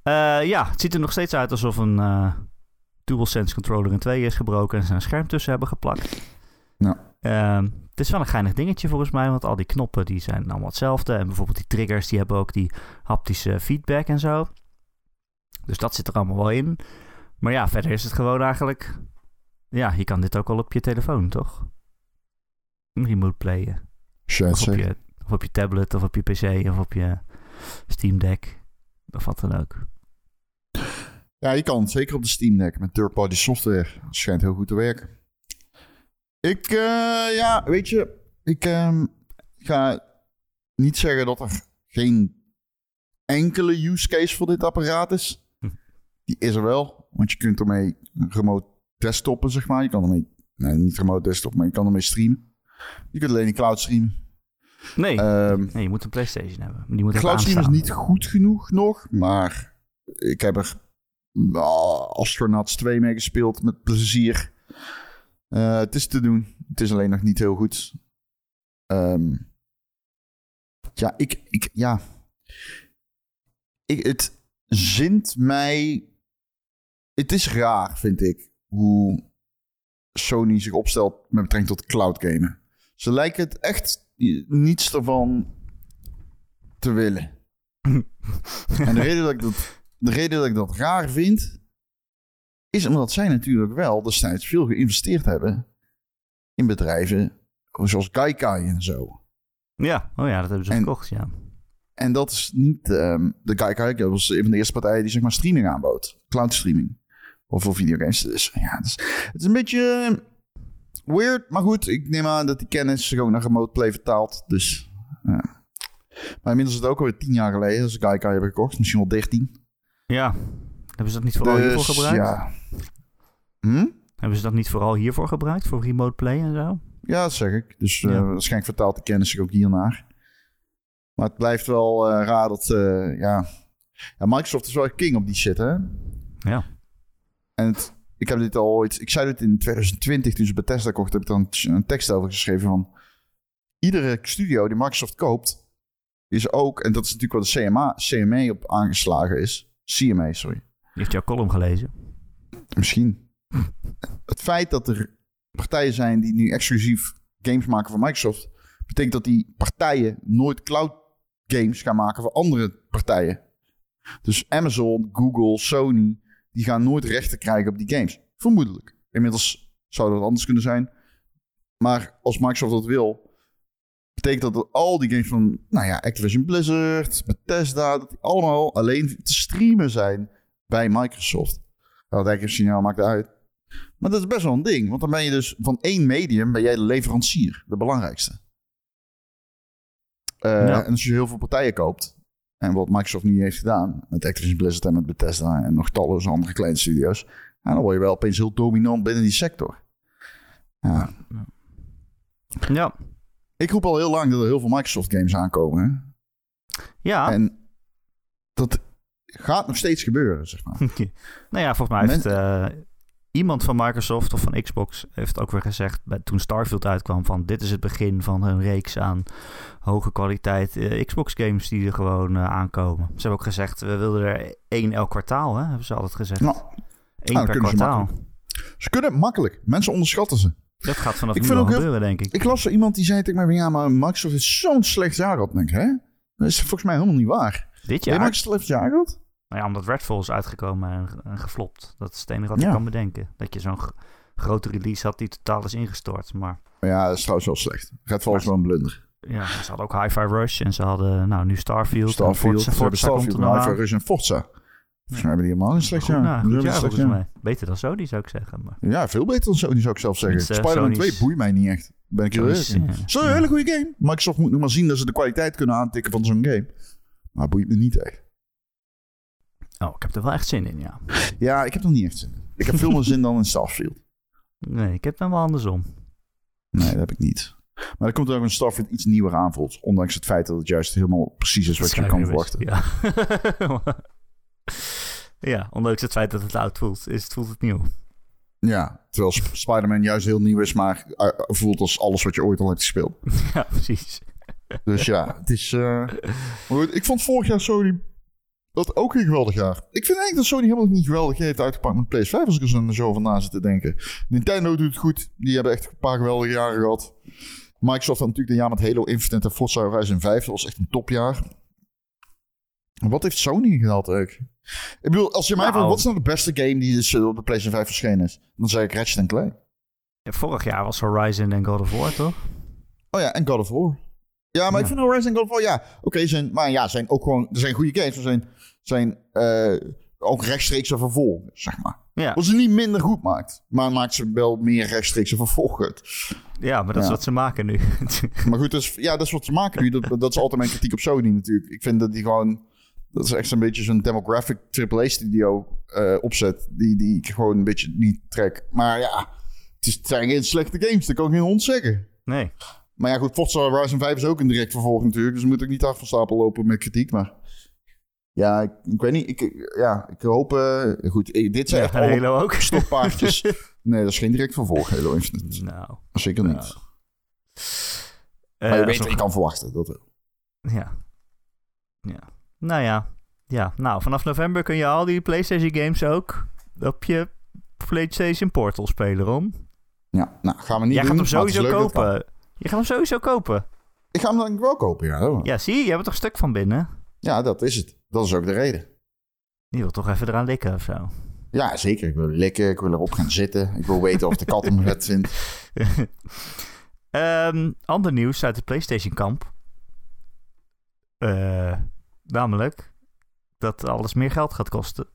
[SPEAKER 2] Eh, ja, het ziet er nog steeds uit alsof een eh DualSense controller in tweeën is gebroken en ze een scherm tussen hebben geplakt. Ehm, het is wel een geinig dingetje volgens mij, want al die knoppen die zijn allemaal hetzelfde. En bijvoorbeeld die triggers, die hebben ook die haptische feedback en zo. Dus dat zit er allemaal wel in. Maar ja, verder is het gewoon eigenlijk... Ja, je kan dit ook al op je telefoon, toch? Remote playen. Of op, je, of op je tablet, of op je pc, of op je Steam Deck. Of wat dan ook.
[SPEAKER 3] Ja, je kan het zeker op de Steam Deck met third-party software. Schijnt heel goed te werken. Ik, eh, ja, weet je, ik ehm, ga niet zeggen dat er geen enkele use case voor dit apparaat is.
[SPEAKER 2] Hm.
[SPEAKER 3] Die is er wel, want je kunt ermee remote desktoppen, zeg maar. Je kan ermee, nee, niet remote desktop, maar je kan ermee streamen. Je kunt alleen in cloud streamen.
[SPEAKER 2] Nee.
[SPEAKER 3] Ehm,
[SPEAKER 2] nee, je moet een PlayStation hebben. Die moet
[SPEAKER 3] cloud streamen is niet goed genoeg nog, maar ik heb er ah, Astronauts 2 mee gespeeld met plezier. Eh, het is te doen. Het is alleen nog niet heel goed. Ehm, ja, ik, ik, ja. Ik, het zint mij. Het is raar, vind ik, hoe Sony zich opstelt met betrekking tot cloud gamen. Ze lijken het echt niets ervan te willen. en de reden, dat ik dat, de reden dat ik dat raar vind, is omdat zij natuurlijk wel destijds veel geïnvesteerd hebben in bedrijven zoals Gaikai en zo.
[SPEAKER 2] Ja, oh ja, dat hebben ze
[SPEAKER 3] En-
[SPEAKER 2] gekocht, ja.
[SPEAKER 3] En dat is niet ehm, de Gaikai, dat was een van de eerste partijen die zeg maar streaming aanbood. Cloud streaming. Of voor videogames. Dus ja, het is, het is een beetje eh, weird. Maar goed, ik neem aan dat die kennis zich ook naar remote play vertaalt. Dus ja. Maar inmiddels is het ook alweer tien jaar geleden dat ze Gaikai hebben gekocht. Misschien wel dertien.
[SPEAKER 2] Ja. Hebben ze dat niet vooral hiervoor
[SPEAKER 3] Dus
[SPEAKER 2] gebruikt?
[SPEAKER 3] ja. Hm?
[SPEAKER 2] Hebben ze dat niet vooral hiervoor gebruikt? Voor remote play en zo?
[SPEAKER 3] Ja, dat zeg ik. Dus eh,
[SPEAKER 2] Ja.
[SPEAKER 3] waarschijnlijk vertaalt de kennis zich ook hiernaar. Maar het blijft wel eh, raar dat... ja. ja, Microsoft is wel king op die shit, hè?
[SPEAKER 2] Ja.
[SPEAKER 3] En het, ik heb dit al ooit... Ik zei dit in 2020 toen ze Bethesda kocht. Heb ik dan een tekst over geschreven van... Iedere studio die Microsoft koopt... is ook... En dat is natuurlijk wat de CMA, CMA op aangeslagen is. CMA, sorry.
[SPEAKER 2] Heeft jouw column gelezen.
[SPEAKER 3] Misschien. Het feit dat er partijen zijn die nu exclusief games maken voor Microsoft, betekent dat die partijen nooit cloud games gaan maken voor andere partijen. Dus Amazon, Google, Sony, die gaan nooit rechten krijgen op die games. Vermoedelijk. Inmiddels zou dat anders kunnen zijn. Maar als Microsoft dat wil, betekent dat dat al die games van, nou ja, Activision Blizzard, Bethesda, dat die allemaal alleen te streamen zijn bij Microsoft. Nou, dat ik signaal maakt uit. Maar dat is best wel een ding. Want dan ben je dus van één medium ben jij de leverancier. De belangrijkste. Eh,
[SPEAKER 2] Ja.
[SPEAKER 3] En als je heel veel partijen koopt. En wat Microsoft nu heeft gedaan. Met Activision Blizzard en met Bethesda. En nog talloze andere kleine studio's. En dan word je wel opeens heel dominant binnen die sector. Ja.
[SPEAKER 2] Ja.
[SPEAKER 3] Ik roep al heel lang dat er heel veel Microsoft games aankomen. hè.
[SPEAKER 2] Ja.
[SPEAKER 3] En dat gaat nog steeds gebeuren, zeg maar.
[SPEAKER 2] nou ja, volgens mij heeft
[SPEAKER 3] Men-
[SPEAKER 2] eh, iemand van Microsoft of van Xbox heeft ook weer gezegd bij, toen Starfield uitkwam van dit is het begin van een reeks aan hoge kwaliteit eh, Xbox games die er gewoon eh, aankomen. Ze hebben ook gezegd we wilden er één elk kwartaal, hè, hebben ze altijd gezegd.
[SPEAKER 3] Nou,
[SPEAKER 2] Eén
[SPEAKER 3] nou,
[SPEAKER 2] per
[SPEAKER 3] kunnen ze
[SPEAKER 2] kwartaal.
[SPEAKER 3] Ze kunnen het makkelijk. Mensen onderschatten ze.
[SPEAKER 2] Dat gaat vanaf
[SPEAKER 3] Ik
[SPEAKER 2] nu
[SPEAKER 3] ook heel-
[SPEAKER 2] denk ik.
[SPEAKER 3] Ik las er iemand die zei tegen mij: Ja, maar Microsoft heeft zo'n slecht jaar gehad. Dan denk ik, hè? Dat is volgens mij helemaal niet waar.
[SPEAKER 2] Dit
[SPEAKER 3] Heb
[SPEAKER 2] jaar?
[SPEAKER 3] je Microsoft een slecht jaar gehad?
[SPEAKER 2] Nou ja, omdat Redfall is uitgekomen en, en geflopt. Dat is het enige wat
[SPEAKER 3] Ja.
[SPEAKER 2] ik kan bedenken. Dat je zo'n grote release had die totaal is ingestort. Maar
[SPEAKER 3] ja, dat is trouwens wel slecht. Redfall is wel een blunder.
[SPEAKER 2] ja, ze hadden ook Hi-Fi Rush en ze hadden nou nu Starfield. en
[SPEAKER 3] Starfield,
[SPEAKER 2] Forza,
[SPEAKER 3] hebben
[SPEAKER 2] Forza
[SPEAKER 3] Starfield,
[SPEAKER 2] er
[SPEAKER 3] Hi-Fi. Rush en Forza. Volgens mij hebben die helemaal een slecht
[SPEAKER 2] Goed,
[SPEAKER 3] jaar.
[SPEAKER 2] nou, goed
[SPEAKER 3] een slecht.
[SPEAKER 2] Beter dan Sony zou ik zeggen. Maar
[SPEAKER 3] Ja, veel beter dan Sony zou ik zelf zeggen.
[SPEAKER 2] Tenminste,
[SPEAKER 3] Spider-Man
[SPEAKER 2] Sony's-
[SPEAKER 3] 2 boeit mij niet echt. Ben ik heel in.
[SPEAKER 2] eh,
[SPEAKER 3] Zo een hele goede game. Microsoft moet nog maar zien dat ze de kwaliteit kunnen aantikken van zo'n game. Maar boeit me niet echt.
[SPEAKER 2] Oh, ik heb er wel echt zin in, ja.
[SPEAKER 3] Ja, ik heb nog niet echt zin. in. Ik heb veel meer zin dan in Starfield.
[SPEAKER 2] Nee, ik heb hem wel andersom.
[SPEAKER 3] Nee, dat heb ik niet. Maar er komt ook een Starfield iets nieuwer aanvoelt. Ondanks het feit dat het juist helemaal precies is wat je kan verwachten.
[SPEAKER 2] Ja. ja, ondanks het feit dat het oud voelt, is het, voelt het nieuw.
[SPEAKER 3] Ja, terwijl Sp- Spider-Man juist heel nieuw is, maar eh, voelt als alles wat je ooit al hebt gespeeld.
[SPEAKER 2] ja, precies.
[SPEAKER 3] Dus ja, het is... eh, ik vond vorig jaar Sony dat ook een geweldig jaar. Ik vind eigenlijk dat Sony helemaal niet geweldig heeft uitgepakt met PS5 als ik er zo- zo van na zit te denken. Nintendo doet het goed. Die hebben echt een paar geweldige jaren gehad. Microsoft had natuurlijk een jaar met Halo Infinite en Forza Horizon 5. Dat was echt een topjaar. Wat heeft Sony gehad eigenlijk? Ik bedoel, als je mij
[SPEAKER 2] Nou.
[SPEAKER 3] vraagt, wat is nou de beste game die dus, eh, op de PlayStation 5 verschenen is? Dan zeg ik Ratchet Clank.
[SPEAKER 2] Ja, vorig jaar was Horizon en God of War, toch?
[SPEAKER 3] Oh ja, en God of War. Ja, maar ik
[SPEAKER 2] Ja.
[SPEAKER 3] vind Horizon God of War, ja, oké, zijn, maar ja, zijn ook gewoon, er zijn goede games, maar zijn, zijn eh, ook rechtstreekse vervolgen, zeg maar.
[SPEAKER 2] Ja,
[SPEAKER 3] Wat ze niet minder goed maakt, maar maakt ze wel meer rechtstreekse vervolgen.
[SPEAKER 2] Ja, maar dat is wat ze maken nu.
[SPEAKER 3] Maar goed, dat is, ja, dat is wat ze maken nu. Dat, dat is altijd mijn kritiek op Sony natuurlijk. Ik vind dat die gewoon... Dat is echt een beetje zo'n demographic AAA-studio eh opzet... Die, die ik gewoon een beetje niet trek. Maar ja, het, is, het zijn geen slechte games. Dat kan ik geen hond zeggen.
[SPEAKER 2] nee.
[SPEAKER 3] Maar ja, goed, Forza Horizon 5 is ook een direct vervolg natuurlijk. Dus moet ik niet af van stapel lopen met kritiek. Maar ja, ik, ik weet niet. Ik, ja, ik hoop... eh, goed, dit zijn
[SPEAKER 2] Ja,
[SPEAKER 3] echt
[SPEAKER 2] Halo ook.
[SPEAKER 3] stokpaardjes. nee, dat is geen direct vervolg, Halo Infinite.
[SPEAKER 2] Nou.
[SPEAKER 3] Zeker niet.
[SPEAKER 2] Nou.
[SPEAKER 3] maar
[SPEAKER 2] Eh,
[SPEAKER 3] je weet wat je kan verwachten. Dat wel.
[SPEAKER 2] Ja. Ja. Nou ja. Ja, nou, vanaf november kun je al die PlayStation games ook op je PlayStation Portal spelen, Ron.
[SPEAKER 3] Ja, nou, gaan we niet
[SPEAKER 2] Jij
[SPEAKER 3] doen.
[SPEAKER 2] gaat hem sowieso
[SPEAKER 3] leuk dat
[SPEAKER 2] kopen. Je gaat hem sowieso kopen.
[SPEAKER 3] Ik ga hem dan wel kopen, ja. hoor.
[SPEAKER 2] Ja, zie je, je hebt er toch stuk van binnen.
[SPEAKER 3] Ja, dat is het. Dat is ook de reden.
[SPEAKER 2] Je wil toch even eraan likken of zo.
[SPEAKER 3] Ja, zeker. Ik wil likken. Ik wil erop gaan zitten. Ik wil weten of de kat hem vet vindt.
[SPEAKER 2] Ehm, ander nieuws uit de PlayStation kamp. Eh, namelijk dat alles meer geld gaat kosten.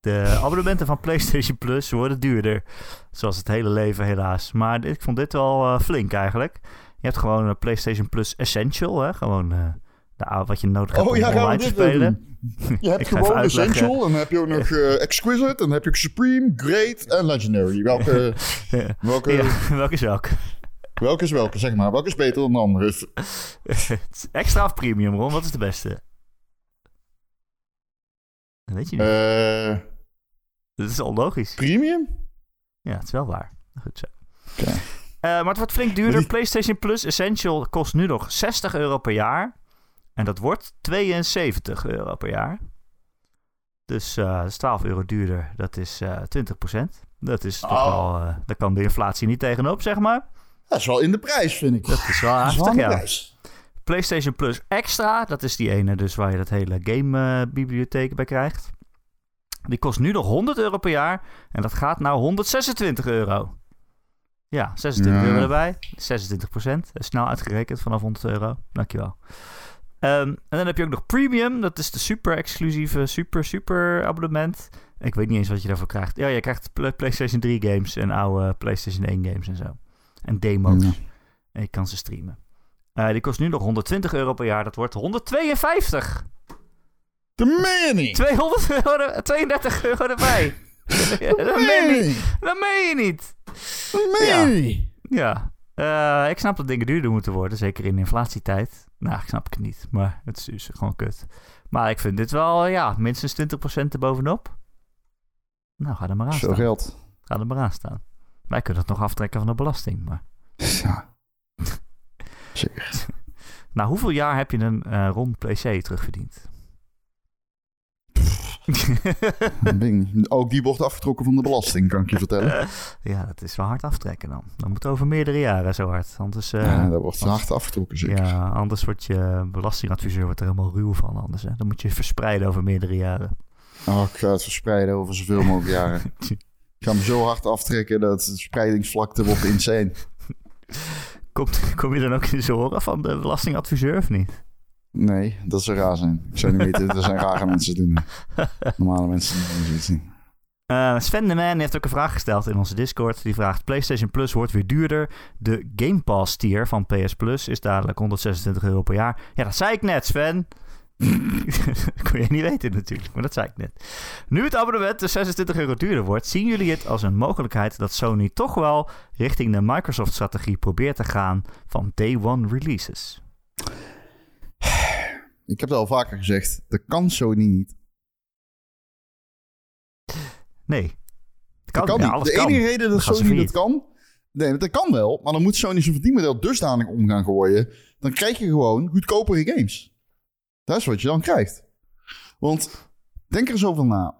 [SPEAKER 2] De abonnementen van PlayStation Plus worden duurder. Zoals het hele leven helaas. Maar ik vond dit wel eh, flink eigenlijk. Je hebt gewoon een PlayStation Plus Essential. Hè? Gewoon eh, de, wat je nodig hebt
[SPEAKER 3] Oh
[SPEAKER 2] om
[SPEAKER 3] ja,
[SPEAKER 2] online te spelen.
[SPEAKER 3] doen? Je hebt gewoon. Essential. En dan heb je ook nog eh, Exquisite. En dan heb je ook Supreme, Great en Legendary. Welke,
[SPEAKER 2] Ja.
[SPEAKER 3] welke,
[SPEAKER 2] Ja, welke is welke?
[SPEAKER 3] welke is welke, zeg maar. Welke is beter dan de andere?
[SPEAKER 2] Extra of premium, Ron? Wat is de beste? Dat weet je niet.
[SPEAKER 3] Eh
[SPEAKER 2] dat is onlogisch.
[SPEAKER 3] premium?
[SPEAKER 2] Ja, het is wel waar. Goed zo. Eh, maar het wordt flink duurder. PlayStation Plus Essential kost nu nog 60 euro per jaar. En dat wordt 72 euro per jaar. Dus eh, dat is 12 euro duurder. Dat is eh 20%. Dat is toch
[SPEAKER 3] Oh.
[SPEAKER 2] wel... eh, daar kan de inflatie niet tegenop, zeg maar.
[SPEAKER 3] Dat is wel in de prijs, vind ik.
[SPEAKER 2] Dat is wel
[SPEAKER 3] de
[SPEAKER 2] ja. PlayStation Plus Extra, dat is die ene dus waar je dat hele game-bibliotheek bij krijgt. Die kost nu nog 100 euro per jaar en dat gaat naar 126 euro. Ja, 26
[SPEAKER 3] Ja.
[SPEAKER 2] euro erbij, 26 procent. Snel uitgerekend vanaf 100 euro. Dankjewel. Ehm, en dan heb je ook nog Premium, dat is de super exclusieve, super, super abonnement. Ik weet niet eens wat je daarvoor krijgt. Ja, je krijgt Pla- PlayStation 3 games en oude PlayStation 1 games en zo. En demo's.
[SPEAKER 3] Ja.
[SPEAKER 2] En je kan ze streamen. Eh, die kost nu nog 120 euro per jaar. Dat wordt 152.
[SPEAKER 3] De meen je niet.
[SPEAKER 2] 200 euro, er- 32 euro erbij. Dat, meen je niet. dat meen je niet.
[SPEAKER 3] Meen
[SPEAKER 2] Ja.
[SPEAKER 3] je niet.
[SPEAKER 2] Ja. Eh, ik snap dat dingen duurder moeten worden. Zeker in inflatietijd. Nou, ik snap het niet. Maar het is dus gewoon kut. Maar ik vind dit wel, ja, minstens 20% erbovenop. Nou, ga er maar aan staan.
[SPEAKER 3] geld.
[SPEAKER 2] Ga er maar aan staan. Wij kunnen het nog aftrekken van de belasting. Maar
[SPEAKER 3] Ja. Zeker.
[SPEAKER 2] nou, hoeveel jaar heb je een eh rond PC terugverdiend?
[SPEAKER 3] Bing. Ook die wordt afgetrokken van de belasting, kan ik je vertellen.
[SPEAKER 2] ja, dat is wel hard aftrekken dan. Dan moet over meerdere jaren zo hard. Anders, eh,
[SPEAKER 3] ja, dat wordt
[SPEAKER 2] als-
[SPEAKER 3] hard afgetrokken, zeker.
[SPEAKER 2] ja, anders wordt je belastingadviseur wordt er helemaal ruw van. Anders, hè. Dan moet je verspreiden over meerdere jaren.
[SPEAKER 3] Oh, ik ga het verspreiden over zoveel mogelijk jaren. Ik ga hem zo hard aftrekken dat het spreidingsvlakte wordt insane.
[SPEAKER 2] Komt, kom je dan ook in zijn horen van de belastingadviseur of niet?
[SPEAKER 3] Nee, dat zou raar zijn. Ik zou niet weten, dat zijn rare mensen die doen. Normale mensen doen zoiets niet.
[SPEAKER 2] Eh, Sven de Man heeft ook een vraag gesteld in onze Discord. Die vraagt: PlayStation Plus wordt weer duurder. De Game Pass tier van PS Plus is dadelijk 126 euro per jaar. Ja, dat zei ik net, Sven. Kon je niet weten natuurlijk, maar dat zei ik net. Nu het abonnement dus 26 euro duurder wordt, zien jullie het als een mogelijkheid dat Sony toch wel richting de Microsoft-strategie probeert te gaan van day one releases?
[SPEAKER 3] Ik heb het al vaker gezegd, dat kan Sony niet.
[SPEAKER 2] Nee.
[SPEAKER 3] Dat kan
[SPEAKER 2] ja,
[SPEAKER 3] niet. De
[SPEAKER 2] kan.
[SPEAKER 3] enige reden dat Sony dat kan... Nee, dat kan wel. Maar dan moet Sony zijn verdienmodel dusdanig om gaan gooien... dan krijg je gewoon goedkopere games. Dat is wat je dan krijgt. Want denk er eens over na.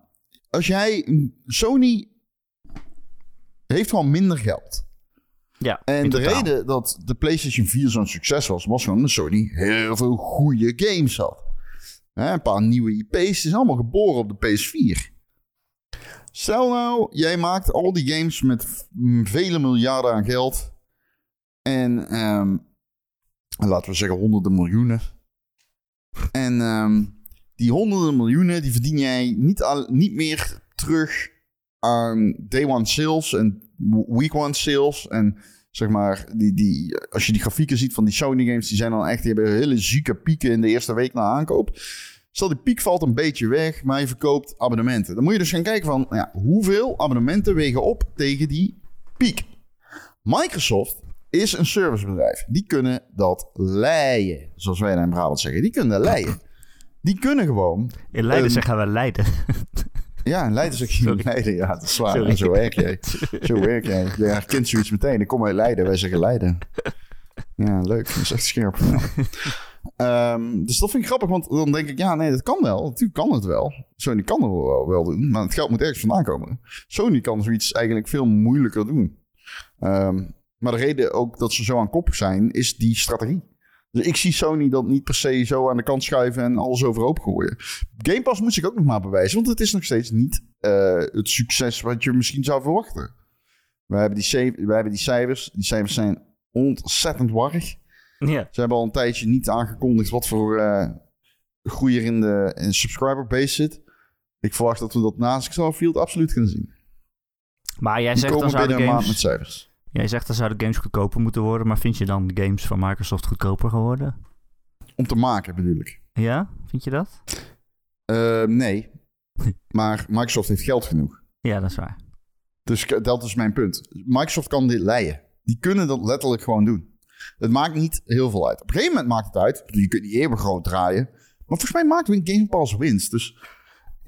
[SPEAKER 3] Als jij... Sony heeft gewoon minder geld.
[SPEAKER 2] Ja,
[SPEAKER 3] En de
[SPEAKER 2] totaal.
[SPEAKER 3] reden dat de PlayStation 4 zo'n succes was... was gewoon dat Sony heel veel goede games had. Hè, een paar nieuwe IP's. Het is allemaal geboren op de PS4. Stel nou, jij maakt al die games met vele miljarden aan geld. En ehm, laten we zeggen honderden miljoenen. En ehm, die honderden miljoenen, die verdien jij niet, al, niet meer terug aan day one sales en week one sales. En zeg maar, die, die, als je die grafieken ziet van die Sony games, die zijn dan echt, die hebben hele zieke pieken in de eerste week na aankoop. Stel, die piek valt een beetje weg, maar je verkoopt abonnementen. Dan moet je dus gaan kijken van, ja, hoeveel abonnementen wegen op tegen die piek? Microsoft is een servicebedrijf. Die kunnen dat leiden, zoals wij in Brabant zeggen. Die kunnen leiden. Die kunnen gewoon...
[SPEAKER 2] In Leiden zeggen we Leiden.
[SPEAKER 3] Ja, in Leiden zeg je. Leiden. Ja, dat is waar.
[SPEAKER 2] Sorry.
[SPEAKER 3] En zo werk jij. Zo werk jij. Je herkent zoiets meteen. Ik kom uit Leiden. Wij zeggen Leiden. Ja, leuk. Dat is echt scherp. Ja. Ehm, dus dat vind ik grappig, want dan denk ik, ja, nee, dat kan wel. Natuurlijk kan het wel. Sony kan het wel, wel doen, maar het geld moet ergens vandaan komen. Sony kan zoiets eigenlijk veel moeilijker doen. Ehm, maar de reden ook dat ze zo aan kop zijn, is die strategie. Dus ik zie Sony dat niet per se zo aan de kant schuiven en alles overhoop gooien. Game Pass moet zich ook nog maar bewijzen, want het is nog steeds niet eh, het succes wat je misschien zou verwachten. We hebben die, we hebben die cijfers. Die cijfers zijn ontzettend warrig.
[SPEAKER 2] ja.
[SPEAKER 3] Ze hebben al een tijdje niet aangekondigd wat voor eh groei er in de, in subscriber base zit. Ik verwacht dat we dat naast Starfield absoluut gaan zien.
[SPEAKER 2] Maar jij zegt, dan
[SPEAKER 3] komen
[SPEAKER 2] zouden
[SPEAKER 3] binnen een maand met
[SPEAKER 2] games,
[SPEAKER 3] cijfers.
[SPEAKER 2] Jij zegt dan zouden games goedkoper moeten worden. Maar vind je dan de games van Microsoft goedkoper geworden?
[SPEAKER 3] Om te maken bedoel ik.
[SPEAKER 2] Ja, vind je dat?
[SPEAKER 3] Eh, nee, maar Microsoft heeft geld genoeg.
[SPEAKER 2] Ja, dat is waar.
[SPEAKER 3] Dus dat is mijn punt. Microsoft kan dit leiden. Die kunnen dat letterlijk gewoon doen. Het maakt niet heel veel uit. Op een gegeven moment maakt het uit. Je kunt niet eeuwig groot draaien. Maar volgens mij maakt Game Pass winst. Dus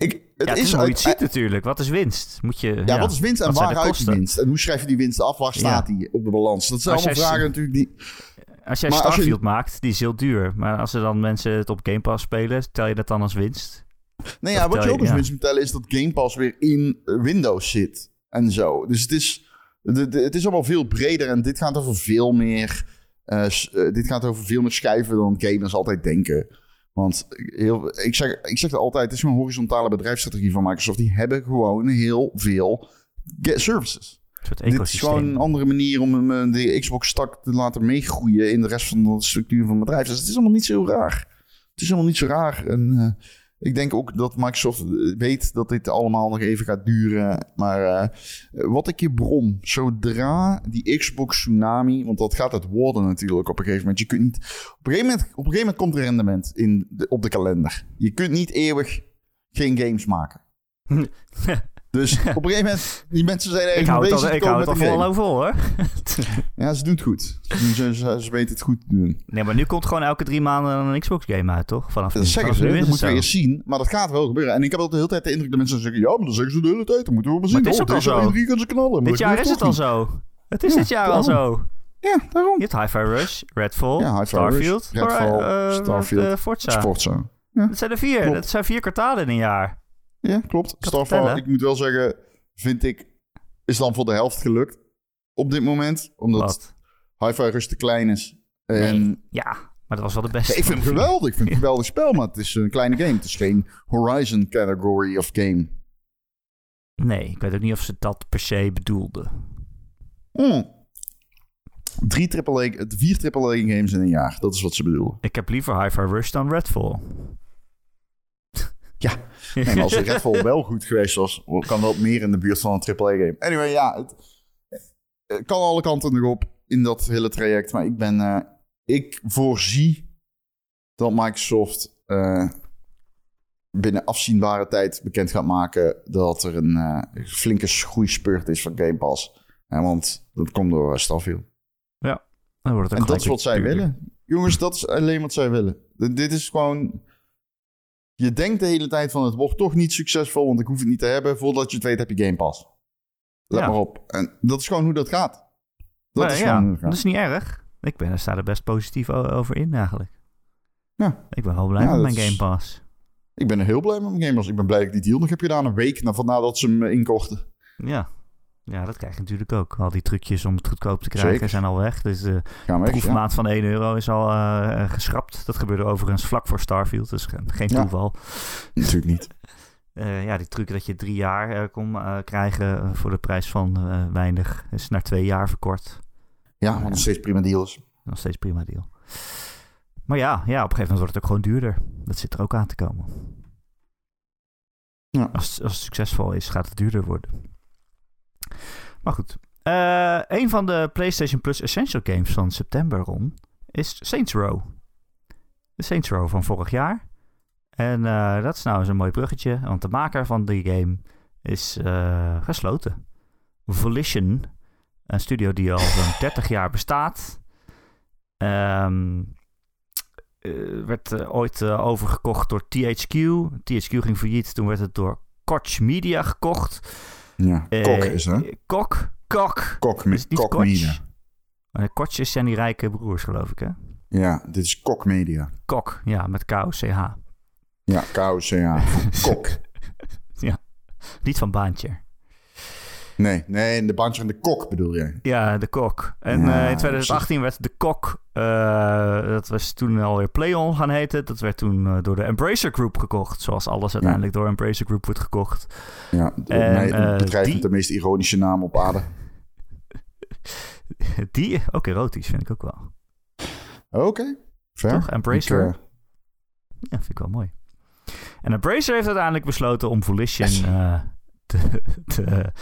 [SPEAKER 3] ik, het
[SPEAKER 2] ja, het
[SPEAKER 3] is
[SPEAKER 2] is hoe je
[SPEAKER 3] uit-
[SPEAKER 2] het ziet natuurlijk. Wat is winst? Moet je,
[SPEAKER 3] Ja, wat is winst en
[SPEAKER 2] wat zijn
[SPEAKER 3] waar
[SPEAKER 2] de
[SPEAKER 3] uit die
[SPEAKER 2] kosten?
[SPEAKER 3] winst? En hoe schrijf je die winst af? Waar staat die op de balans? Dat zijn
[SPEAKER 2] Als
[SPEAKER 3] allemaal vragen natuurlijk die...
[SPEAKER 2] Als jij
[SPEAKER 3] Maar als je-
[SPEAKER 2] Starfield maakt, die is heel duur. Maar als er dan mensen het op Game Pass spelen, tel je dat dan als winst?
[SPEAKER 3] Nee, ja, wat je ook
[SPEAKER 2] ja.
[SPEAKER 3] winst moet tellen is dat Game Pass weer in Windows zit. En zo. Dus het is, de, de- het is allemaal veel breder. En dit gaat over veel meer... eh, dit gaat over veel meer schijven dan gamers altijd denken. Want heel, ik, zeg, ik zeg het altijd, het is een horizontale bedrijfsstrategie van Microsoft. Die hebben gewoon heel veel services.
[SPEAKER 2] Een soort
[SPEAKER 3] Dit is gewoon een andere manier om eh, de Xbox-stak te laten meegroeien in de rest van de structuur van het bedrijf. Dus het is allemaal niet zo raar. Het is allemaal niet zo raar. En eh, ik denk ook dat Microsoft eh, weet dat dit allemaal nog even gaat duren. Maar eh, wat ik je brom, zodra die Xbox Tsunami, want dat gaat het worden natuurlijk op een gegeven moment. Je kunt niet, op een gegeven moment, op een gegeven moment komt er rendement in op de kalender. Je kunt niet eeuwig geen games maken. Dus op een gegeven moment, die mensen zijn
[SPEAKER 2] ik het
[SPEAKER 3] bezig
[SPEAKER 2] al, ik hou het al vol en vol hoor.
[SPEAKER 3] Ja, ze doen het goed. Ze, ze, ze, ze weten het goed te doen.
[SPEAKER 2] Nee, maar nu komt gewoon elke drie maanden een Xbox game uit, toch? Vanaf
[SPEAKER 3] Dat zeggen ze, dat moeten we eerst zien. Maar dat gaat wel gebeuren. En ik heb ook de hele tijd de indruk dat mensen zeggen... Ja, maar dat zeggen ze de hele tijd. Dan moeten we maar zien.
[SPEAKER 2] het is
[SPEAKER 3] oh,
[SPEAKER 2] ook al zo.
[SPEAKER 3] gaan ze knallen. Maar
[SPEAKER 2] Dit jaar is het al zo. Het is
[SPEAKER 3] Ja,
[SPEAKER 2] dit jaar al zo.
[SPEAKER 3] Ja, daarom.
[SPEAKER 2] Je hebt Hi-Fi Rush, Redfall,
[SPEAKER 3] Ja,
[SPEAKER 2] Starfield,
[SPEAKER 3] Rush, Redfall,
[SPEAKER 2] eh, eh,
[SPEAKER 3] Starfield,
[SPEAKER 2] eh, Forza.
[SPEAKER 3] Zo.
[SPEAKER 2] Dat zijn er vier. Dat zijn vier kwartalen in een jaar.
[SPEAKER 3] Ja, klopt. Starfall, ik moet wel zeggen... Vind ik... Is dan voor de helft gelukt. Op dit moment. Omdat? Hi-Fi Rush te klein is. En
[SPEAKER 2] Nee. Ja, maar dat was wel de beste.
[SPEAKER 3] Ik vind het geweldig. Ik vind het een geweldig spel, maar het is een kleine game. Het is geen Horizon category of game.
[SPEAKER 2] Nee, ik weet ook niet of ze dat per se bedoelden.
[SPEAKER 3] Hmm. Drie AAA, vier AAA games in een jaar. Dat is wat ze bedoelen.
[SPEAKER 2] Ik heb liever Hi-Fi Rush dan Redfall.
[SPEAKER 3] Ja. En als Redfall wel goed geweest was, kan dat meer in de buurt van een AAA game. Anyway, ja. Het, het kan alle kanten nog op in dat hele traject. Maar ik ben... eh, ik voorzie dat Microsoft eh, binnen afzienbare tijd bekend gaat maken dat er een eh, flinke groeispurt is van Game Pass. Ja, want dat komt door Starfield.
[SPEAKER 2] Dan wordt het
[SPEAKER 3] En dat is wat zij willen. Jongens, dat is alleen wat zij willen. D- dit is gewoon... Je denkt de hele tijd van het wordt toch niet succesvol, want ik hoef het niet te hebben. Voordat je het weet heb je Game Pass. Let
[SPEAKER 2] Ja.
[SPEAKER 3] maar op. En dat is gewoon hoe dat gaat. Dat
[SPEAKER 2] Maar
[SPEAKER 3] is
[SPEAKER 2] ja, dat
[SPEAKER 3] gaat.
[SPEAKER 2] is niet erg. Ik ben, sta er best positief over in eigenlijk.
[SPEAKER 3] Ja.
[SPEAKER 2] Ik ben wel blij
[SPEAKER 3] Ja,
[SPEAKER 2] met mijn
[SPEAKER 3] is-
[SPEAKER 2] Game Pass.
[SPEAKER 3] Ik ben er heel blij met mijn Game Pass. Ik ben blij dat ik die deal nog heb gedaan. Een week na, van nadat ze hem inkochten.
[SPEAKER 2] Ja. Ja, dat krijg je natuurlijk ook. Al die trucjes om het goedkoop te krijgen
[SPEAKER 3] Zeker.
[SPEAKER 2] zijn al weg. Dus de
[SPEAKER 3] ja.
[SPEAKER 2] proefmaat van 1 euro is al eh, eh, geschrapt. Dat gebeurde overigens vlak voor Starfield. Dus ge- geen
[SPEAKER 3] Ja.
[SPEAKER 2] toeval.
[SPEAKER 3] Natuurlijk niet.
[SPEAKER 2] Eh, ja, die truc dat je drie jaar eh, kon eh, krijgen eh, voor de prijs van eh, weinig is naar twee jaar verkort.
[SPEAKER 3] Ja, nog steeds prima deals.
[SPEAKER 2] Nog steeds prima deal. Maar ja, ja, op een gegeven moment wordt het ook gewoon duurder. Dat zit er ook aan te komen.
[SPEAKER 3] Ja.
[SPEAKER 2] Als, als het succesvol is, gaat het duurder worden. Maar goed, Eh, een van de PlayStation Plus Essential Games van september, Ron, is Saints Row. De Saints Row van vorig jaar. En eh, dat is nou eens een mooi bruggetje, want de maker van die game is eh, gesloten. Volition, een studio die al zo'n 30 jaar bestaat. Ehm, eh, werd ooit overgekocht door THQ. THQ ging failliet, toen werd het door Koch Media gekocht.
[SPEAKER 3] Ja,
[SPEAKER 2] Eh,
[SPEAKER 3] Kok is hè?
[SPEAKER 2] Kok, Kok.
[SPEAKER 3] Kok,
[SPEAKER 2] is niet
[SPEAKER 3] Kok
[SPEAKER 2] Koch.
[SPEAKER 3] Media.
[SPEAKER 2] Uh, Koch is zijn die rijke broers, geloof ik, hè?
[SPEAKER 3] Ja, dit is Kok Media.
[SPEAKER 2] Kok, ja, met K-O-C-H.
[SPEAKER 3] Ja, KOCA. Kok.
[SPEAKER 2] Niet van baantje.
[SPEAKER 3] Nee, nee, de bandje van de kok bedoel jij.
[SPEAKER 2] Ja, de Kok. En
[SPEAKER 3] Ja,
[SPEAKER 2] eh, in 2018 werd de Kok, eh, dat was toen alweer PlayOn gaan heten. Dat werd toen eh, door de Embracer Group gekocht. Zoals alles uiteindelijk door Embracer Group wordt gekocht.
[SPEAKER 3] Ja,
[SPEAKER 2] En,
[SPEAKER 3] mij- het bedrijf
[SPEAKER 2] die-
[SPEAKER 3] met de meest ironische naam op aarde.
[SPEAKER 2] Die, ook erotisch vind ik ook wel.
[SPEAKER 3] Oké, fair.
[SPEAKER 2] Toch? Embracer?
[SPEAKER 3] Ik,
[SPEAKER 2] Ja, vind ik wel mooi. En Embracer heeft uiteindelijk besloten om Volition
[SPEAKER 3] Yes.
[SPEAKER 2] Te,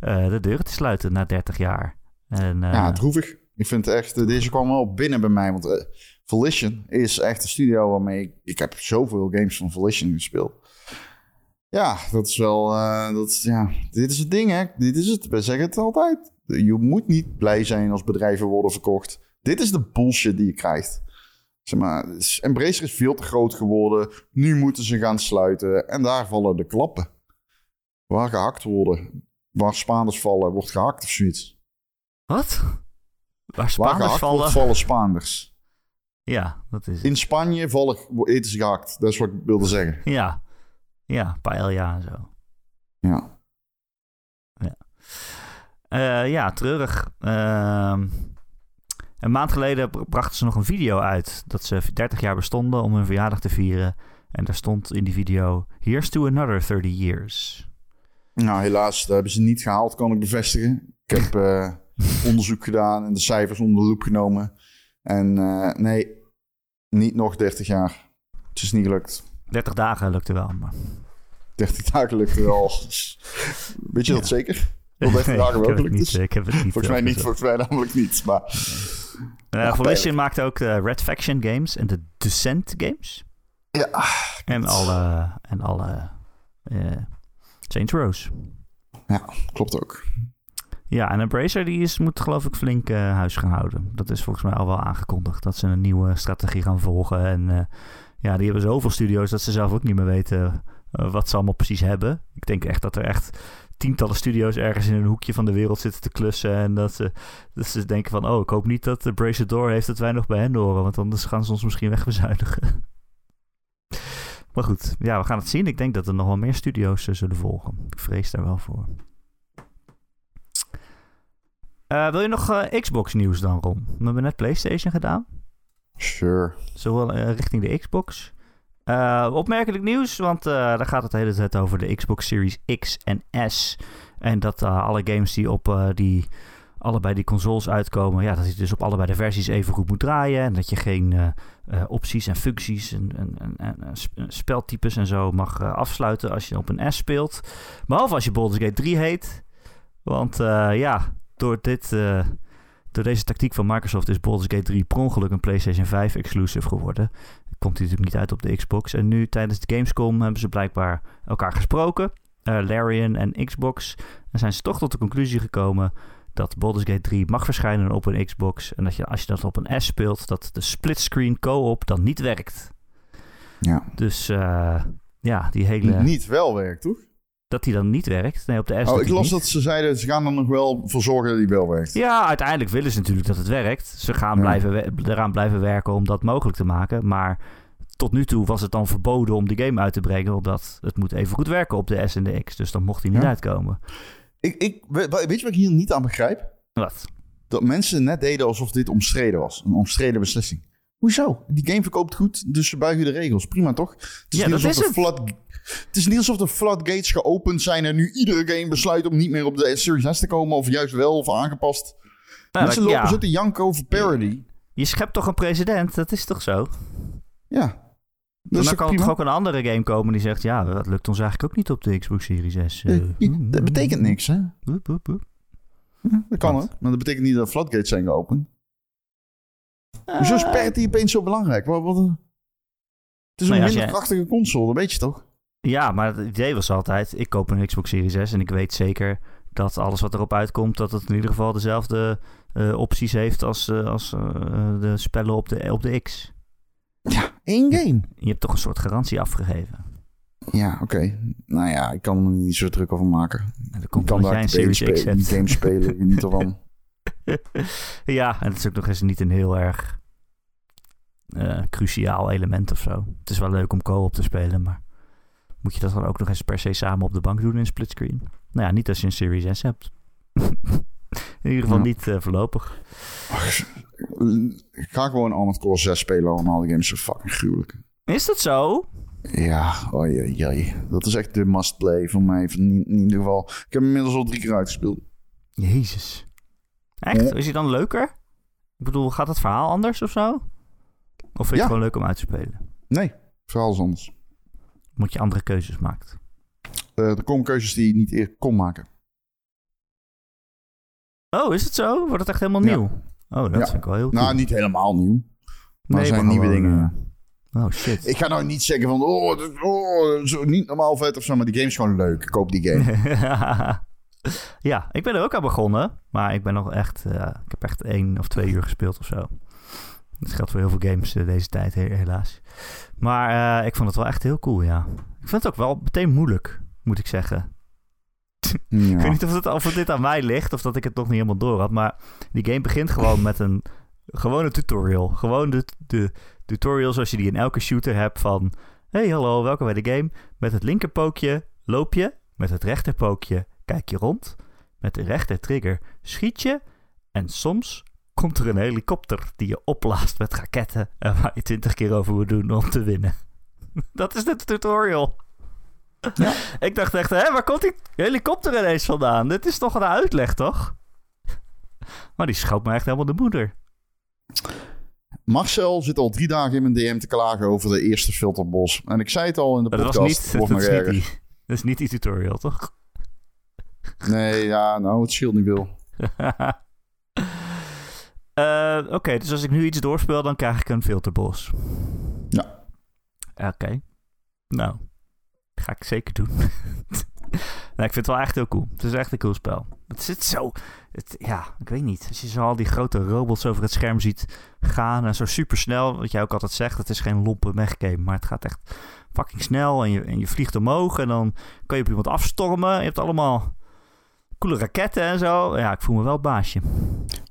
[SPEAKER 2] eh, de deuren te sluiten na 30 jaar. En, eh,
[SPEAKER 3] ja, droevig. Ik vind echt, eh, deze kwam wel binnen bij mij. Want eh, Volition is echt een studio waarmee ik, ik heb zoveel games van Volition gespeeld. Ja, dat is wel, dat is, ja, dit is het ding hè. Dit is het, we zeggen het altijd. Je moet niet blij zijn als bedrijven worden verkocht. Dit is de bullshit die je krijgt. Zeg maar, Embracer is veel te groot geworden. Nu moeten ze gaan sluiten. En daar vallen de klappen. Waar gehakt worden. Waar Spaanders vallen, wordt gehakt of zoiets.
[SPEAKER 2] Wat? Waar
[SPEAKER 3] Waar
[SPEAKER 2] Spaanders
[SPEAKER 3] gehakt
[SPEAKER 2] vallen?
[SPEAKER 3] wordt, vallen Spaanders.
[SPEAKER 2] Ja, dat is het.
[SPEAKER 3] In Spanje vallen, eten ze gehakt. Dat is wat ik wilde zeggen.
[SPEAKER 2] Ja, ja, paella en zo.
[SPEAKER 3] Ja.
[SPEAKER 2] Eh, ja, treurig. Ehm, een maand geleden br- brachten ze nog een video uit dat ze 30 jaar bestonden om hun verjaardag te vieren. En daar stond in die video: Here's to another 30 years.
[SPEAKER 3] Nou, helaas, dat hebben ze niet gehaald, kan ik bevestigen. Ik heb eh, onderzoek gedaan en de cijfers onder de loep genomen. En eh, nee, niet nog 30 jaar. Het is niet gelukt.
[SPEAKER 2] 30 dagen lukte wel. Maar...
[SPEAKER 3] 30 dagen lukte wel. Weet je dat zeker? Wel 30
[SPEAKER 2] Nee,
[SPEAKER 3] dagen wel gelukt is?
[SPEAKER 2] Ik heb het niet.
[SPEAKER 3] Volgens mij niet, volgens mij namelijk niet. Maar
[SPEAKER 2] Volition maakte ook de Red Faction games en de Descent games.
[SPEAKER 3] ja,
[SPEAKER 2] En alle, en alle Saints Rows.
[SPEAKER 3] klopt ook.
[SPEAKER 2] Ja, en Embracer die is, moet geloof ik flink eh, huis gaan houden. Dat is volgens mij al wel aangekondigd. Dat ze een nieuwe strategie gaan volgen. En eh, ja, die hebben zoveel studio's dat ze zelf ook niet meer weten eh, wat ze allemaal precies hebben. Ik denk echt dat er echt tientallen studio's ergens in een hoekje van de wereld zitten te klussen. En dat ze, dat ze denken van, oh, ik hoop niet dat Embracer door heeft dat wij nog bij hen horen. Want anders gaan ze ons misschien wegbezuinigen. Maar goed, ja, we gaan het zien. Ik denk dat er nog wel meer studio's eh, zullen volgen. Ik vrees daar wel voor. Eh, wil je nog eh, Xbox nieuws dan, Ron? We hebben net PlayStation gedaan.
[SPEAKER 3] Sure.
[SPEAKER 2] Zowel richting de Xbox. Opmerkelijk nieuws, want daar gaat het de hele tijd over de Xbox Series X en S. En dat alle games die op die, allebei die consoles uitkomen, ja, dat je dus op allebei de versies even goed moet draaien. En dat je geen eh, eh, opties en functies en, en, en, en, sp- speltypes en zo mag eh, afsluiten als je op een S speelt. Behalve als je Baldur's Gate 3 heet. Want ja, door dit... door deze tactiek van Microsoft is Baldur's Gate 3 per ongeluk een PlayStation 5 exclusive geworden. Komt hij natuurlijk niet uit op de Xbox. En nu tijdens de Gamescom hebben ze blijkbaar elkaar gesproken. Larian en Xbox. En zijn ze toch tot de conclusie gekomen dat Baldur's Gate 3 mag verschijnen op een Xbox. En dat je als je dat op een S speelt, dat de splitscreen co-op dan niet werkt.
[SPEAKER 3] Ja.
[SPEAKER 2] Dus eh, ja, die hele...
[SPEAKER 3] Niet wel werkt, toch?
[SPEAKER 2] Dat die dan niet werkt. Nee, op de S
[SPEAKER 3] Oh, ik las
[SPEAKER 2] niet.
[SPEAKER 3] dat ze zeiden, ze gaan er nog wel voor zorgen dat die wel werkt.
[SPEAKER 2] Ja, uiteindelijk willen ze natuurlijk dat het werkt. Ze gaan
[SPEAKER 3] Ja.
[SPEAKER 2] blijven we- eraan blijven werken om dat mogelijk te maken. Maar tot nu toe was het dan verboden om die game uit te brengen. Omdat het moet even goed werken op de S en de X. Dus dan mocht hij niet
[SPEAKER 3] Ja.
[SPEAKER 2] uitkomen.
[SPEAKER 3] Ik, ik, we- weet je wat ik hier niet aan begrijp?
[SPEAKER 2] Wat?
[SPEAKER 3] Dat mensen net deden alsof dit omstreden was. Een omstreden beslissing. Hoezo? Die game verkoopt goed, dus ze buigen de regels. Prima toch? Het is,
[SPEAKER 2] Ja,
[SPEAKER 3] niet, alsof
[SPEAKER 2] is
[SPEAKER 3] de flood, het is niet alsof de floodgates geopend zijn en nu iedere game besluit om niet meer op de Series S te komen. Of juist wel, of aangepast.
[SPEAKER 2] Nou,
[SPEAKER 3] mensen
[SPEAKER 2] dat-
[SPEAKER 3] lopen
[SPEAKER 2] ja.
[SPEAKER 3] zo te janken over parody.
[SPEAKER 2] Je schept toch een president? Dat is toch zo?
[SPEAKER 3] Ja.
[SPEAKER 2] Dus dan kan er toch ook een andere game komen die zegt... Ja, dat lukt ons eigenlijk ook niet op de Xbox Series S. eh,
[SPEAKER 3] Eh, Dat betekent niks, hè? Dat kan ook. Maar dat betekent niet dat floodgates zijn geopend. Hoezo is
[SPEAKER 2] Eh,
[SPEAKER 3] Parity opeens zo belangrijk? Wat, wat, een- het is een
[SPEAKER 2] Nou ja, als
[SPEAKER 3] minder
[SPEAKER 2] jij-
[SPEAKER 3] krachtige console, dat weet je toch?
[SPEAKER 2] Ja, maar het idee was altijd, ik koop een Xbox Series S en ik weet zeker dat alles wat erop uitkomt, dat het in ieder geval dezelfde eh, opties heeft als, eh, als eh, de spellen op de, op de X.
[SPEAKER 3] Ja, één game.
[SPEAKER 2] Je hebt toch een soort garantie afgegeven.
[SPEAKER 3] Ja, oké. Nou ja, ik kan er niet zo druk over maken.
[SPEAKER 2] En dat
[SPEAKER 3] Ik
[SPEAKER 2] komt
[SPEAKER 3] kan daar
[SPEAKER 2] een Series X
[SPEAKER 3] die game spelen, geniet ervan.
[SPEAKER 2] ja, en het is ook nog eens niet een heel erg eh, cruciaal element of zo. Het is wel leuk om co-op te spelen, maar moet je dat dan ook nog eens per se samen op de bank doen in splitscreen? Nou ja, niet als je een Series S hebt. in ieder geval
[SPEAKER 3] Ja.
[SPEAKER 2] niet eh, voorlopig.
[SPEAKER 3] Ik ga gewoon Armored Core 6 spelen allemaal. Die games zijn fucking gruwelijk.
[SPEAKER 2] Is dat zo?
[SPEAKER 3] Ja, oh jee, jee. Dat is echt de must-play voor mij. Van in, in ieder geval. Ik heb hem inmiddels al drie keer uitgespeeld.
[SPEAKER 2] Jezus. Echt?
[SPEAKER 3] Ja.
[SPEAKER 2] Is hij dan leuker? Ik bedoel, gaat het verhaal anders of zo? Of vind je
[SPEAKER 3] Ja.
[SPEAKER 2] het gewoon leuk om uit te spelen?
[SPEAKER 3] Nee, verhaal is anders.
[SPEAKER 2] Moet je andere keuzes maakt.
[SPEAKER 3] Eh, er komen keuzes die je niet eerder kon maken.
[SPEAKER 2] Oh, is het zo? Wordt het echt helemaal
[SPEAKER 3] Ja.
[SPEAKER 2] nieuw? Oh, dat
[SPEAKER 3] Ja.
[SPEAKER 2] vind ik wel heel cool.
[SPEAKER 3] Nou, niet helemaal nieuw. Maar er zijn
[SPEAKER 2] maar
[SPEAKER 3] nieuwe dingen.
[SPEAKER 2] eh, oh, shit.
[SPEAKER 3] Ik ga nou niet zeggen van, oh, oh zo niet normaal vet of zo, maar die game is gewoon leuk. Ik koop die game.
[SPEAKER 2] ja, ik ben er ook aan begonnen. Maar ik ben nog echt... eh, ik heb echt één of twee uur gespeeld of zo. Dat geldt voor heel veel games eh, deze tijd, he- helaas. Maar ik vond het wel echt heel cool, ja. Ik vind het ook wel meteen moeilijk, moet ik zeggen. Ik weet niet of, het, of het dit aan mij ligt of dat ik het nog niet helemaal door had. Maar die game begint gewoon met een gewone tutorial. Gewoon de, de tutorial zoals je die in elke shooter hebt van... Hey, hallo, welkom bij de game. Met het linkerpookje loop je. Met het rechterpookje kijk je rond. Met de rechter trigger schiet je. En soms komt er een helikopter die je opblaast met raketten... en waar je twintig keer over moet doen om te winnen. Dat is de tutorial. Ik dacht echt, hè, waar komt die helikopter ineens vandaan? Dit is toch een uitleg, toch? Maar die schoot me echt helemaal de moeder.
[SPEAKER 3] Marcel zit al drie dagen in mijn DM te klagen over de eerste filterbos. En ik zei het al in de
[SPEAKER 2] Dat
[SPEAKER 3] podcast.
[SPEAKER 2] was niet, dat, is niet die, dat is niet die tutorial, toch?
[SPEAKER 3] Nee, ja, nou, het scheelt niet veel.
[SPEAKER 2] Eh, Oké, dus als ik nu iets doorspeel, dan krijg ik een filterbos.
[SPEAKER 3] Ja.
[SPEAKER 2] Oké. Nou, ga ik zeker doen. nou, ik vind het wel echt heel cool. Het is echt een cool spel. Het zit zo... Het, ja, ik weet niet. Als je zo al die grote robots over het scherm ziet gaan en zo super snel, wat jij ook altijd zegt, het is geen lompe mechgame, maar het gaat echt fucking snel en je, en je vliegt omhoog en dan kan je op iemand afstormen. Je hebt allemaal coole raketten en zo. Ja, ik voel me wel baasje.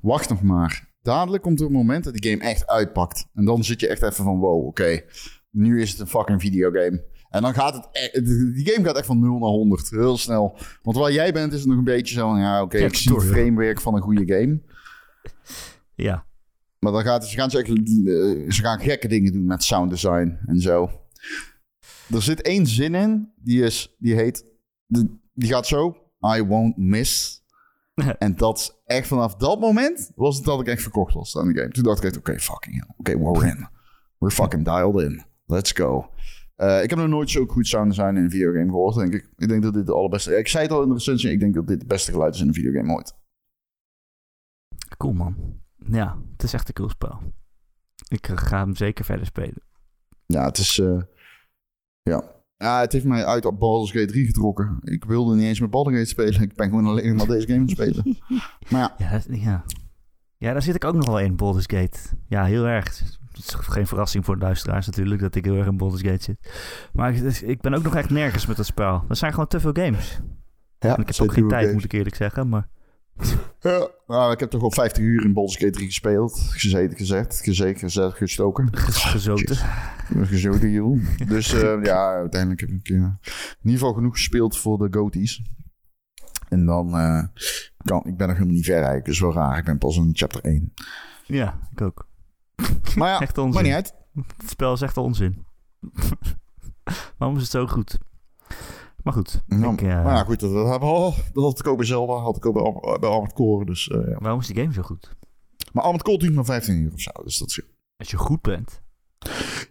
[SPEAKER 3] Wacht nog maar. Dadelijk komt er een moment dat die game echt uitpakt. En dan zit je echt even van, wow, oké. nu is het een fucking videogame. En dan gaat het... e- Die game gaat echt van 0 naar 100. Heel snel. Want waar jij bent is het nog een beetje zo van... Ja, oké,
[SPEAKER 2] Ja,
[SPEAKER 3] ik zie het framework van een goede game.
[SPEAKER 2] Ja,
[SPEAKER 3] Maar dan gaat, ze, gaan ze, echt, eh, ze gaan gekke dingen doen met sound design en zo. Er zit één zin in, die, is, die heet... Die gaat zo... I won't miss. en dat echt vanaf dat moment... was het dat ik echt verkocht was aan de game. Toen dacht ik oké, fucking hell. Oké, we're in. We're fucking dialed in. Let's go. Eh, ik heb nog nooit zo goed sound design in een videogame gehoord, denk ik. Ik denk dat dit de allerbeste... Ik zei het al in de recensie, ik denk dat dit het beste geluid is in een videogame ooit.
[SPEAKER 2] cool man. Ja, het is echt een cool spel. Ik ga hem zeker verder spelen.
[SPEAKER 3] Ja, het is... eh, ja. ja, het heeft mij uit op Baldur's Gate 3 getrokken. Ik wilde niet eens met Baldur's Gate spelen. Ik ben gewoon alleen maar deze game het spelen. maar ja,
[SPEAKER 2] Ja, ja. ja, daar zit ik ook nog wel in, Baldur's Gate. Ja, heel erg. Het is geen verrassing voor de luisteraars natuurlijk dat ik heel erg in Baldur's Gate zit. Maar ik, ik ben ook nog echt nergens met dat spel. Er zijn gewoon te veel games.
[SPEAKER 3] ja
[SPEAKER 2] En ik heb ook geen tijd, moet ik eerlijk zeggen. Maar
[SPEAKER 3] Ja, nou, ik heb toch wel 50 uur in Baldur's Gate 3 gespeeld. Gezeten, gezegd, gezeten, gezet, gestoken.
[SPEAKER 2] ges- gezoten.
[SPEAKER 3] Gezoten, joh. Dus eh, ja, uiteindelijk heb ik eh, in ieder geval genoeg gespeeld voor de goties. En dan eh, kan, ik ben nog helemaal niet ver eigenlijk. Dus wel raar. Ik ben pas in chapter 1.
[SPEAKER 2] Ja, ik ook.
[SPEAKER 3] Maar ja,
[SPEAKER 2] Echt onzin.
[SPEAKER 3] niet uit.
[SPEAKER 2] Het spel is echt onzin. Waarom is het zo goed? Maar goed.
[SPEAKER 3] Nou,
[SPEAKER 2] ik, eh,
[SPEAKER 3] Maar ja, goed, dat, dat, hebben we al. dat had ik ook bij Zelda, had ik ook bij, Ar- bij Armored Core. Dus, eh, ja.
[SPEAKER 2] Waarom is die game zo goed?
[SPEAKER 3] Maar Armored Core duurt maar 15 uur of zo. Dus dat is...
[SPEAKER 2] Als je goed bent.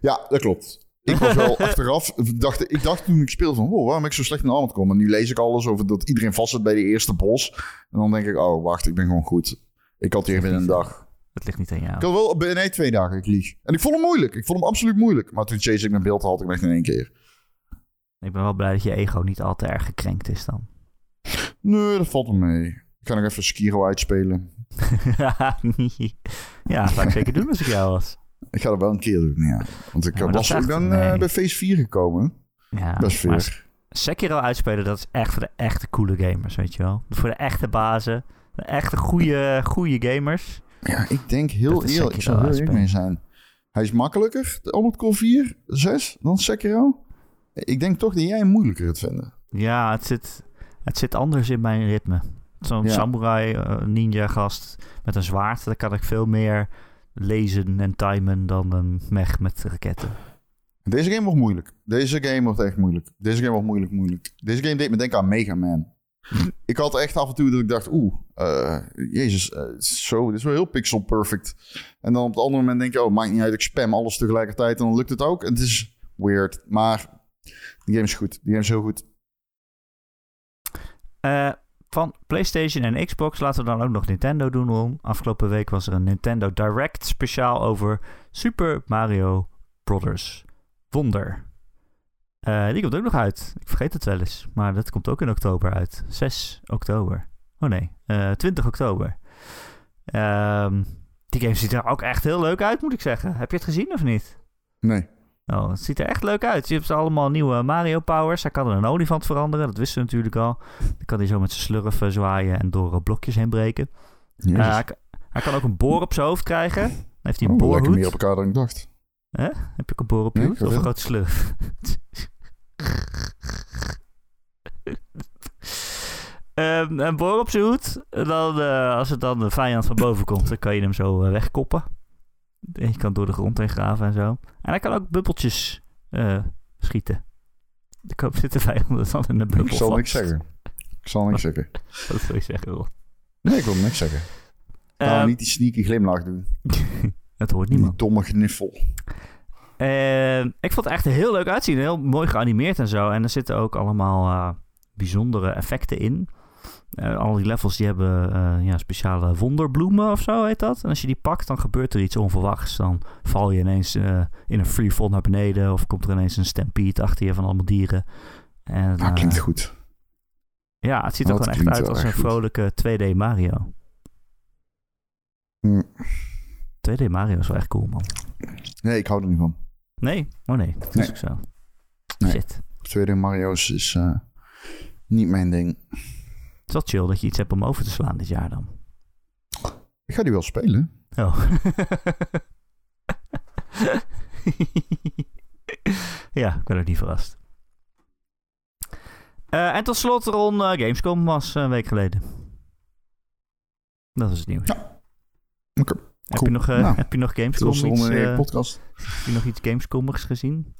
[SPEAKER 3] Ja, dat klopt. ik was wel achteraf, dacht, ik dacht toen ik speelde van, wow, waarom ben ik zo slecht in Armored Core? Maar nu lees ik alles over dat iedereen vast zit bij de eerste bos. En dan denk ik, oh, wacht, ik ben gewoon goed. Ik had hier binnen een dag.
[SPEAKER 2] Het ligt niet aan jou.
[SPEAKER 3] Ik had wel binnen twee dagen, ik lieg. En ik vond hem moeilijk. Ik vond hem absoluut moeilijk. Maar toen chase ik mijn beeld, had ik hem echt in één keer.
[SPEAKER 2] Ik ben wel blij dat je ego niet al te erg gekrenkt is dan.
[SPEAKER 3] Nee, dat valt me mee. Ik ga nog even Skiro uitspelen.
[SPEAKER 2] ja, dat zou ik zeker doen als ik jou was.
[SPEAKER 3] Ik ga dat wel een keer doen, ja. Want ik
[SPEAKER 2] Ja,
[SPEAKER 3] was ook
[SPEAKER 2] echt-
[SPEAKER 3] dan
[SPEAKER 2] nee.
[SPEAKER 3] eh, bij Phase 4 gekomen.
[SPEAKER 2] Ja,
[SPEAKER 3] Best
[SPEAKER 2] maar
[SPEAKER 3] veer.
[SPEAKER 2] Sekiro uitspelen, dat is echt voor de echte coole gamers, weet je wel. Voor de echte bazen, de echte goede, goede gamers.
[SPEAKER 3] Ja, ik denk heel eerlijk, ik zou heel eerlijk mee zijn. Hij is makkelijker, de Armored Core 4, 6, dan Sekiro. Ik denk toch dat jij hem moeilijker gaat vinden.
[SPEAKER 2] Ja, het zit, het zit anders in mijn ritme. Zo'n
[SPEAKER 3] Ja.
[SPEAKER 2] samurai eh, ninja gast met een zwaard, daar kan ik veel meer lezen en timen dan een mech met raketten.
[SPEAKER 3] Deze game wordt moeilijk. Deze game wordt echt moeilijk. Deze game wordt moeilijk, moeilijk. Deze game deed me denken aan Mega Man. ik had echt af en toe dat ik dacht, oeh, eh, jezus, eh, zo, dit is wel heel pixel perfect. En dan op het andere moment denk je, oh, maakt niet uit, ik spam alles tegelijkertijd en dan lukt het ook. En het is weird, maar die game is goed. Die game is heel goed.
[SPEAKER 2] Eh, van PlayStation en Xbox laten we dan ook nog Nintendo doen. Ron. Afgelopen week was er een Nintendo Direct speciaal over Super Mario Brothers Wonder. Eh, die komt ook nog uit. Ik vergeet het wel eens. Maar dat komt ook in oktober uit. 6 oktober. Oh nee, eh 20 oktober. Ehm, die game ziet er ook echt heel leuk uit, moet ik zeggen. Heb je het gezien of niet?
[SPEAKER 3] Nee.
[SPEAKER 2] Oh, het ziet er echt leuk uit. Je hebt allemaal nieuwe Mario powers. Hij kan in een olifant veranderen. Dat wisten we natuurlijk al. Dan kan hij zo met zijn slurf eh, zwaaien en door eh, blokjes heen breken. Eh, hij, kan- hij kan ook een boor op zijn hoofd krijgen. Dan heeft hij een
[SPEAKER 3] oh,
[SPEAKER 2] boorhoed.
[SPEAKER 3] meer op elkaar dan ik dacht.
[SPEAKER 2] Heb je ook een boor op je
[SPEAKER 3] Nee,
[SPEAKER 2] hoed?
[SPEAKER 3] ga
[SPEAKER 2] Of een grote slurf? Ehm, een boor op zijn hoed. En Dan, eh, als er dan de vijand van boven komt, dan kan je hem zo eh, wegkoppen. En je kan door de grond heen graven en zo. En hij kan ook bubbeltjes eh, schieten. De koop zitten vijanden dan in de bubbel
[SPEAKER 3] Ik zal
[SPEAKER 2] vast.
[SPEAKER 3] niks zeggen. Ik zal niks zeggen.
[SPEAKER 2] Wat wil je zeggen, Ron?
[SPEAKER 3] Nee, ik wil niks zeggen. Nou,
[SPEAKER 2] Ehm,
[SPEAKER 3] niet die sneaky glimlach doen.
[SPEAKER 2] dat hoort
[SPEAKER 3] Die
[SPEAKER 2] niemand.
[SPEAKER 3] domme gniffel.
[SPEAKER 2] Ehm, ik vond het echt heel leuk uitzien. Heel mooi geanimeerd en zo. En er zitten ook allemaal eh, bijzondere effecten in. Eh, al die levels die hebben eh, ja, speciale wonderbloemen of zo heet dat. En als je die pakt, dan gebeurt er iets onverwachts. Dan val je ineens in een freefall naar beneden. Of komt er ineens een stampede achter je van allemaal dieren. En,
[SPEAKER 3] Ah, klinkt goed.
[SPEAKER 2] Ja, het ziet er
[SPEAKER 3] Dat
[SPEAKER 2] gewoon echt uit als een vrolijke 2D Mario.
[SPEAKER 3] Hm.
[SPEAKER 2] 2D Mario is wel echt cool, man.
[SPEAKER 3] Nee, ik hou er niet van.
[SPEAKER 2] Nee? Oh nee, dat is
[SPEAKER 3] Nee.
[SPEAKER 2] ook zo.
[SPEAKER 3] Nee.
[SPEAKER 2] Shit.
[SPEAKER 3] 2D Mario's is eh, niet mijn ding.
[SPEAKER 2] Het is wel chill dat je iets hebt om over te slaan dit jaar dan.
[SPEAKER 3] Ik ga die wel spelen.
[SPEAKER 2] Oh. ja, ik ben ook niet verrast. Eh, en tot slot, Ron, eh, Gamescom was een week geleden. Dat is het nieuws.
[SPEAKER 3] Oké,
[SPEAKER 2] Heb,
[SPEAKER 3] cool.
[SPEAKER 2] je nog, eh,
[SPEAKER 3] Nou,
[SPEAKER 2] heb je nog Gamescom iets, eh,
[SPEAKER 3] podcast.
[SPEAKER 2] heb je nog iets Gamescomigs gezien?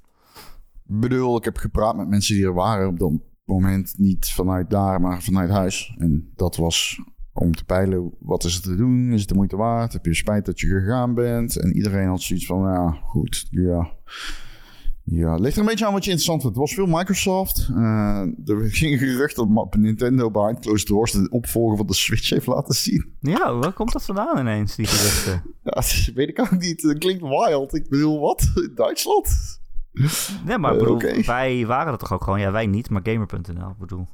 [SPEAKER 3] Ik bedoel, ik heb gepraat met mensen die er waren op dat moment. Niet vanuit daar, maar vanuit huis. En dat was om te peilen, wat is er te doen? Is het de moeite waard? Heb je spijt dat je gegaan bent? En iedereen had zoiets van, ja, goed, ja. Ja, het ligt er een beetje aan wat je interessant vindt. Er was veel Microsoft. Eh, er ging gerucht dat Nintendo behind closed doors de opvolger van de Switch heeft laten zien.
[SPEAKER 2] Ja, waar komt dat vandaan ineens, die geruchten?
[SPEAKER 3] Ja, dat weet ik ook niet. Dat klinkt wild. Ik bedoel, wat? In Duitsland?
[SPEAKER 2] Nee, maar bedoel,
[SPEAKER 3] oké.
[SPEAKER 2] wij waren er toch ook gewoon? Ja, wij niet, maar Gamer.nl, ik bedoel.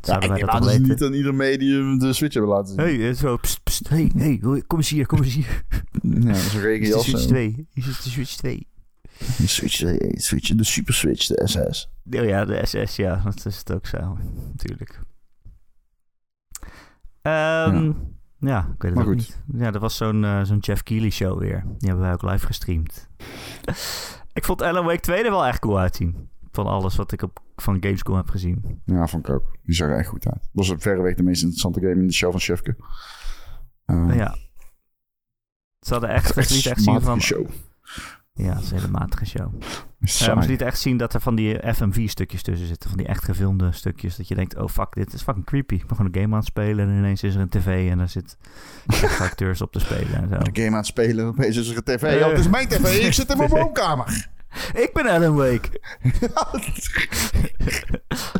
[SPEAKER 2] Wij
[SPEAKER 3] ik
[SPEAKER 2] dat
[SPEAKER 3] ze niet aan ieder medium de Switch hebben laten zien.
[SPEAKER 2] Hey, eh, zo, pst, pst, hey, kom eens hier, kom eens hier.
[SPEAKER 3] Ja, dat is een
[SPEAKER 2] de
[SPEAKER 3] regenjas.
[SPEAKER 2] Switch
[SPEAKER 3] zo.
[SPEAKER 2] 2. Hier is de Switch 2.
[SPEAKER 3] De Switch, eh, Switch, de Super Switch, de SS.
[SPEAKER 2] Oh ja, de SS, ja, dat is het ook zo, natuurlijk. Ehm, ja. ik weet het
[SPEAKER 3] Maar
[SPEAKER 2] ook
[SPEAKER 3] goed.
[SPEAKER 2] niet. Ja, er was zo'n eh, zo'n Jeff Keighley show weer. Die hebben wij ook live gestreamd. ik vond Alan Wake 2 er wel echt cool uitzien. Van alles wat ik op, van Gamescom heb gezien.
[SPEAKER 3] Ja, vond ik ook. Die zag er echt goed uit. Was verreweg de meest interessante game in de show van Chefke. Uh,
[SPEAKER 2] ja. Ze hadden echt,
[SPEAKER 3] echt
[SPEAKER 2] niet echt
[SPEAKER 3] een
[SPEAKER 2] zien van...
[SPEAKER 3] show.
[SPEAKER 2] Ja, dat is een hele matige show.
[SPEAKER 3] Saai.
[SPEAKER 2] Ze lieten echt zien dat er van die FMV-stukjes tussen zitten. Van die echt gefilmde stukjes. Dat je denkt, oh fuck, dit is fucking creepy. Ik ben gewoon een game aan het spelen en ineens is er een tv en daar zit acteurs op te spelen en zo.
[SPEAKER 3] de game aan het spelen, opeens is er een tv.
[SPEAKER 2] Eh.
[SPEAKER 3] Oh, het is mijn tv, ik zit in mijn woonkamer.
[SPEAKER 2] Ik ben Alan Wake.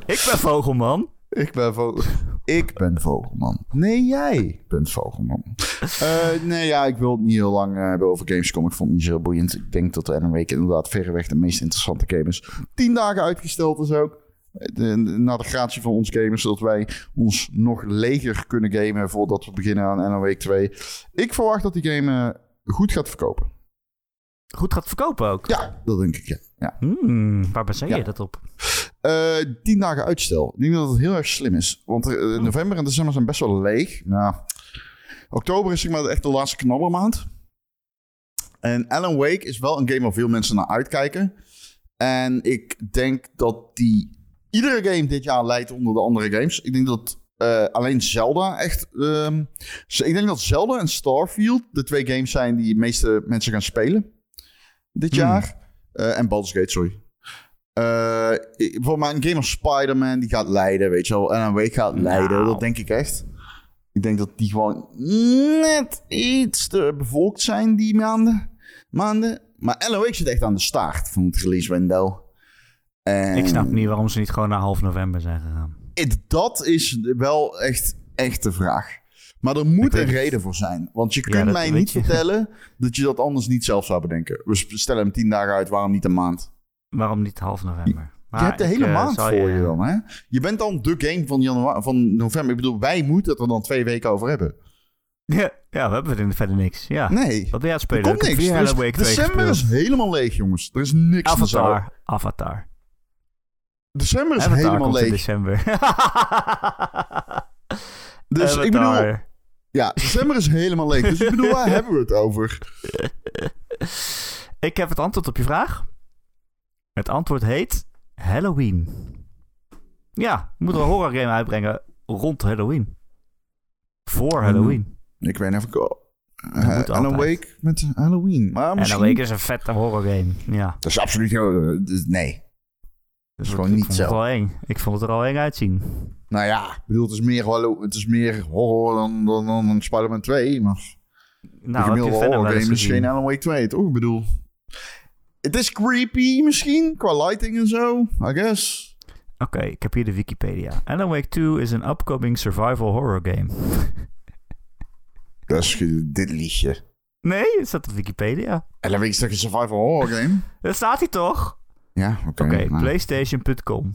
[SPEAKER 2] Ik ben Vogelman.
[SPEAKER 3] ik ben vogel. Ik ben Vogelman. Nee, jij bent Vogelman. Eh, nee, ja, ik wil het niet heel lang eh, hebben over Gamescom. Ik vond het niet zo boeiend. Ik denk dat Alan Wake inderdaad verreweg de meest interessante game is. Tien dagen uitgesteld is ook. De, de- gratie van ons gamers, zodat wij ons nog leger kunnen gamen voordat we beginnen aan Wake 2. Ik verwacht dat die game eh, goed gaat verkopen.
[SPEAKER 2] Goed gaat verkopen ook.
[SPEAKER 3] Ja, dat denk ik, ja. ja.
[SPEAKER 2] Hmm, waar baseer je
[SPEAKER 3] Ja.
[SPEAKER 2] dat op?
[SPEAKER 3] Eh, tien dagen uitstel. Ik denk dat het heel erg slim is. Want eh, november en december zijn best wel leeg. Nou, oktober is zeg maar echt de laatste knabbermaand. En Alan Wake is wel een game waar veel mensen naar uitkijken. En ik denk dat die iedere game dit jaar leidt onder de andere games. Ik denk dat eh, alleen Zelda echt... ehm, ik denk dat Zelda en Starfield de twee games zijn die de meeste mensen gaan spelen dit
[SPEAKER 2] Hmm.
[SPEAKER 3] jaar. Eh, en Baldur's Gate, sorry. Ik- voor mij een game als Spider-Man, die gaat leiden, weet je wel. En een week gaat leiden,
[SPEAKER 2] Nou.
[SPEAKER 3] dat denk ik echt. Ik denk dat die gewoon net iets te bevolkt zijn, die maanden. maanden. Maar Wake zit echt aan de staart van het release window. En
[SPEAKER 2] Ik snap niet waarom ze niet gewoon naar half november zijn gegaan.
[SPEAKER 3] dat is wel echt, echt de vraag. Maar er moet een reden voor zijn. Want je kunt mij niet
[SPEAKER 2] je.
[SPEAKER 3] vertellen dat je dat anders niet zelf zou bedenken. We stellen hem tien dagen uit, waarom niet een maand?
[SPEAKER 2] Waarom niet half november? Maar
[SPEAKER 3] je hebt de hele
[SPEAKER 2] eh,
[SPEAKER 3] maand voor je dan, hè? Je bent dan de game van, januari, van november. Ik bedoel, wij moeten het er dan twee weken over hebben.
[SPEAKER 2] Ja, ja, we hebben er verder niks. Ja.
[SPEAKER 3] Nee,
[SPEAKER 2] Wat ben jij aan
[SPEAKER 3] er komt niks.
[SPEAKER 2] 2
[SPEAKER 3] december is helemaal leeg, jongens. Er is niks.
[SPEAKER 2] Avatar. Avatar.
[SPEAKER 3] December is
[SPEAKER 2] Avatar
[SPEAKER 3] helemaal leeg.
[SPEAKER 2] december.
[SPEAKER 3] Dus ik bedoel,
[SPEAKER 2] Avatar.
[SPEAKER 3] Ja, december is helemaal leeg. Dus ik bedoel, waar hebben we het over?
[SPEAKER 2] Ik heb het antwoord op je vraag. Het antwoord heet Halloween. Ja, we moeten een horror game uitbrengen rond Halloween. Voor Halloween.
[SPEAKER 3] Ik weet Uh,
[SPEAKER 2] moet
[SPEAKER 3] Alan
[SPEAKER 2] altijd.
[SPEAKER 3] Wake met Halloween. Maar
[SPEAKER 2] En
[SPEAKER 3] misschien...
[SPEAKER 2] Is een vette horror game. Ja.
[SPEAKER 3] Dat is absoluut... eh, nee.
[SPEAKER 2] Dus
[SPEAKER 3] is gewoon niet
[SPEAKER 2] vond het
[SPEAKER 3] zo.
[SPEAKER 2] wel eng. Ik vond het er al eng uitzien.
[SPEAKER 3] Nou ja, ik bedoel, het is meer, het is meer horror dan, dan, dan, dan Spider-Man 2. Maar de
[SPEAKER 2] Nou, je
[SPEAKER 3] gemiddelde horror game is geen Alan Wake 2, toch? Ik bedoel... Het is creepy misschien, qua lighting en zo, I guess.
[SPEAKER 2] Oké, ik heb hier de Wikipedia. Alan Wake 2 is een upcoming survival horror game.
[SPEAKER 3] Dat is dit liedje.
[SPEAKER 2] Nee, het staat op Wikipedia.
[SPEAKER 3] Alan Wake is toch een survival horror game?
[SPEAKER 2] Dat staat hier toch?
[SPEAKER 3] Ja, oké. Nou.
[SPEAKER 2] PlayStation.com.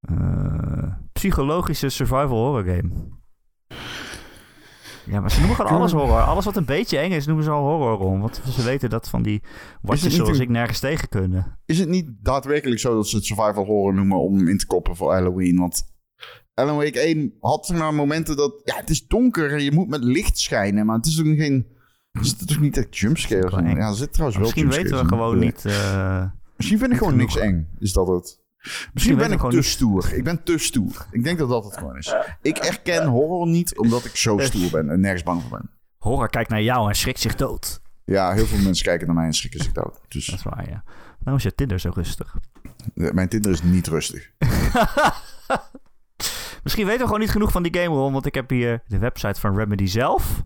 [SPEAKER 2] Eh, psychologische survival horror game. Ja, maar ze noemen gewoon alles horror. Alles wat een beetje eng is, noemen ze al horror om. Want ze weten dat van die watjes zoals
[SPEAKER 3] een-
[SPEAKER 2] ik nergens tegen kunnen.
[SPEAKER 3] Is het niet daadwerkelijk zo dat ze het survival horror noemen om hem in te koppen voor Halloween? Want Alan Wake 1 had zeg maar momenten dat... Ja, het is donker en je moet met licht schijnen, maar het is ook geen... Er zit toch niet echt jumpscares
[SPEAKER 2] wel
[SPEAKER 3] in?
[SPEAKER 2] eng.
[SPEAKER 3] Ja, er zit trouwens wel
[SPEAKER 2] Misschien weten we gewoon niet... eh,
[SPEAKER 3] Misschien vind ik gewoon niks eng, is dat het. Misschien ben ik te stoer. Ik ben te stoer. Ik denk dat dat het gewoon is. Ik erken horror niet omdat ik zo stoer ben en nergens bang voor ben.
[SPEAKER 2] horror kijkt naar jou en schrikt zich dood.
[SPEAKER 3] Ja, heel veel mensen kijken naar mij en schrikken zich dood. Dus
[SPEAKER 2] Dat is waar, ja. Daarom is je Tinder zo rustig.
[SPEAKER 3] mijn Tinder is niet rustig.
[SPEAKER 2] Misschien weten we gewoon niet genoeg van die game, Ron. Want ik heb hier de website van Remedy zelf.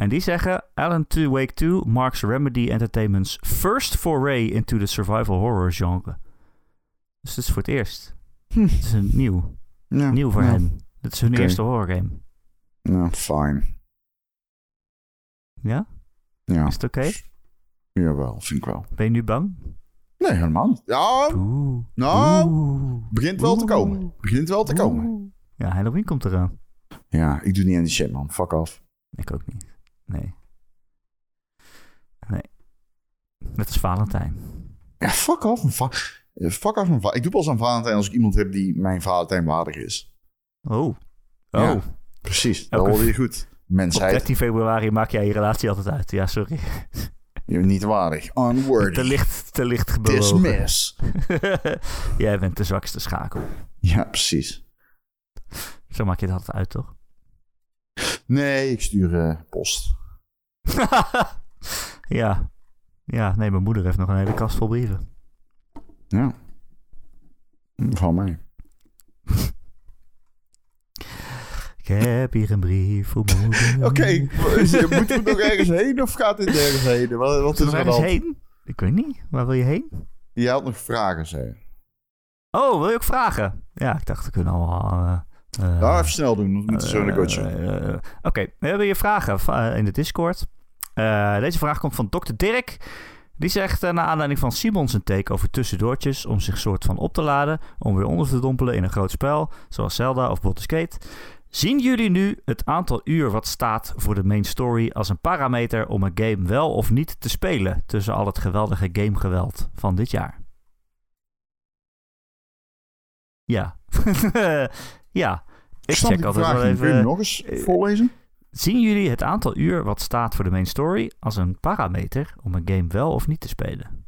[SPEAKER 2] En die zeggen... Alan 2 Wake 2 marks Remedy Entertainment's first foray into the survival horror genre. Dus het is voor het eerst.
[SPEAKER 3] Hm.
[SPEAKER 2] Het is een nieuw.
[SPEAKER 3] Ja,
[SPEAKER 2] Nieuw voor
[SPEAKER 3] ja.
[SPEAKER 2] hen. Dit is hun eerste horror game.
[SPEAKER 3] Nou, fine.
[SPEAKER 2] Ja?
[SPEAKER 3] Ja,
[SPEAKER 2] Is het oké?
[SPEAKER 3] jawel, vind ik wel.
[SPEAKER 2] Ben je nu bang?
[SPEAKER 3] Nee, helemaal niet. Ja,
[SPEAKER 2] Oeh.
[SPEAKER 3] nou,
[SPEAKER 2] Oeh.
[SPEAKER 3] begint wel te komen. Begint wel te komen.
[SPEAKER 2] Ja, Halloween komt eraan.
[SPEAKER 3] Ja, ik doe niet aan die shit, man. Fuck off.
[SPEAKER 2] Ik ook niet. Nee. Nee. Net als Valentijn.
[SPEAKER 3] Ja, fuck off. Fuck off. mijn Ik doe pas aan Valentijn als ik iemand heb die mijn Valentijn waardig is.
[SPEAKER 2] Oh. Oh.
[SPEAKER 3] Ja. Precies, dat hoorde je goed.
[SPEAKER 2] Op
[SPEAKER 3] Mensheid,
[SPEAKER 2] 13 februari maak jij je relatie altijd uit. Ja, sorry.
[SPEAKER 3] je bent niet waardig. Unworthy.
[SPEAKER 2] Te licht, te licht gebogen.
[SPEAKER 3] Dismiss.
[SPEAKER 2] jij bent de zwakste schakel.
[SPEAKER 3] Ja, precies.
[SPEAKER 2] Zo maak je het altijd uit, toch?
[SPEAKER 3] Nee, ik stuur eh, post.
[SPEAKER 2] ja. Ja, nee, mijn moeder heeft nog een hele kast vol brieven.
[SPEAKER 3] Ja. Van mij.
[SPEAKER 2] Ik heb hier een brief voor moeder.
[SPEAKER 3] Oké, is- moeten we nog ergens heen of gaat dit ergens heen? Wat, wat is er
[SPEAKER 2] ergens
[SPEAKER 3] dan?
[SPEAKER 2] heen? Ik weet niet. Waar wil je heen?
[SPEAKER 3] Je had nog vragen, zei
[SPEAKER 2] Oh, wil je ook vragen? Ja, ik dacht, we kunnen allemaal... eh, eh,
[SPEAKER 3] Nou, even snel doen, we moeten zo naar coach.
[SPEAKER 2] Eh, eh, Oké, we hebben hier vragen in de Discord. Eh, deze vraag komt van Dr. Dirk. Die zegt, naar aanleiding van Simons een take over tussendoortjes... om zich soort van op te laden... om weer onder te dompelen in een groot spel... zoals Zelda of Baldur's Gate... Zien jullie nu het aantal uur wat staat voor de main story als een parameter om een game wel of niet te spelen tussen al het geweldige gamegeweld van dit jaar? Ja. ja. Ik check altijd wel
[SPEAKER 3] niet. Kun je hem
[SPEAKER 2] even.
[SPEAKER 3] nog eens
[SPEAKER 2] eh,
[SPEAKER 3] voorlezen?
[SPEAKER 2] Zien jullie het aantal uur wat staat voor de main story als een parameter om een game wel of niet te spelen?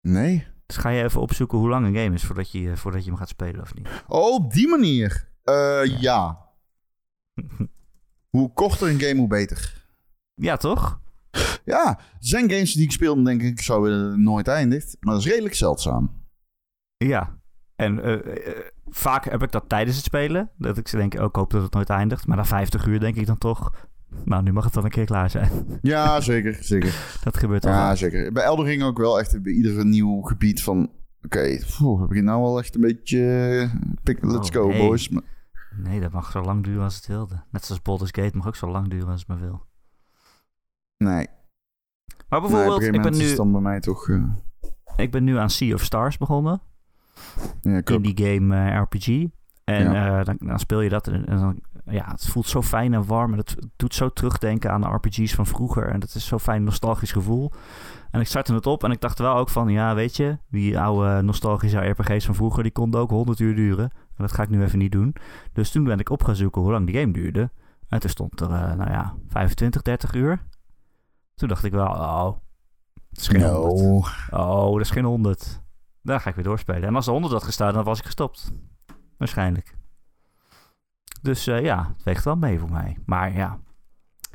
[SPEAKER 3] Nee.
[SPEAKER 2] Dus ga je even opzoeken hoe lang een game is voordat je, voordat je hem gaat spelen of niet.
[SPEAKER 3] Oh, op die manier. Eh, ja. Hoe korter een game, hoe beter.
[SPEAKER 2] ja, toch?
[SPEAKER 3] Ja, er zijn games die ik speel en denk ik, zo eh, nooit eindigt. Maar dat is redelijk zeldzaam.
[SPEAKER 2] Ja. En eh, eh, vaak heb ik dat tijdens het spelen. Dat ik denk, ook hoop dat het nooit eindigt. Maar na 50 uur denk ik dan toch... Nou, nu mag het wel een keer klaar zijn.
[SPEAKER 3] Ja, zeker, zeker.
[SPEAKER 2] Dat gebeurt al.
[SPEAKER 3] Ja, zeker. Bij Elden Ring ook wel echt bij ieder nieuw gebied van... Oké, poeh, heb ik nou wel echt een beetje... eh, Pick, let's
[SPEAKER 2] Oh,
[SPEAKER 3] go,
[SPEAKER 2] nee.
[SPEAKER 3] boys. Maar-
[SPEAKER 2] Nee, dat mag zo lang duren als het wilde. Net zoals Baldur's Gate mag ook zo lang duren als het maar wil.
[SPEAKER 3] nee,
[SPEAKER 2] Maar bijvoorbeeld, ik, ben
[SPEAKER 3] is
[SPEAKER 2] nu,
[SPEAKER 3] dan bij mij toch...
[SPEAKER 2] ik ben nu aan Sea of Stars begonnen.
[SPEAKER 3] Ja,
[SPEAKER 2] indie game eh, RPG. En
[SPEAKER 3] Ja.
[SPEAKER 2] eh, dan, dan speel je dat en, en dan, ja, het voelt zo fijn en warm. En het doet zo terugdenken aan de RPG's van vroeger. En dat is zo'n fijn nostalgisch gevoel. En ik startte het op en ik dacht wel ook van, ja, weet je, die oude nostalgische RPG's van vroeger, die konden ook 100 uur duren. En dat ga ik nu even niet doen. Dus toen ben ik op gaan zoeken hoe lang die game duurde. En toen stond er, eh, nou ja, 25, 30 uur. Toen dacht ik wel, oh, het is geen 100.
[SPEAKER 3] No.
[SPEAKER 2] Oh, dat is geen 100. Daar ga ik weer doorspelen. En als er 100 had gestaan, dan was ik gestopt. Waarschijnlijk. Dus eh, ja, het weegt wel mee voor mij. Maar ja,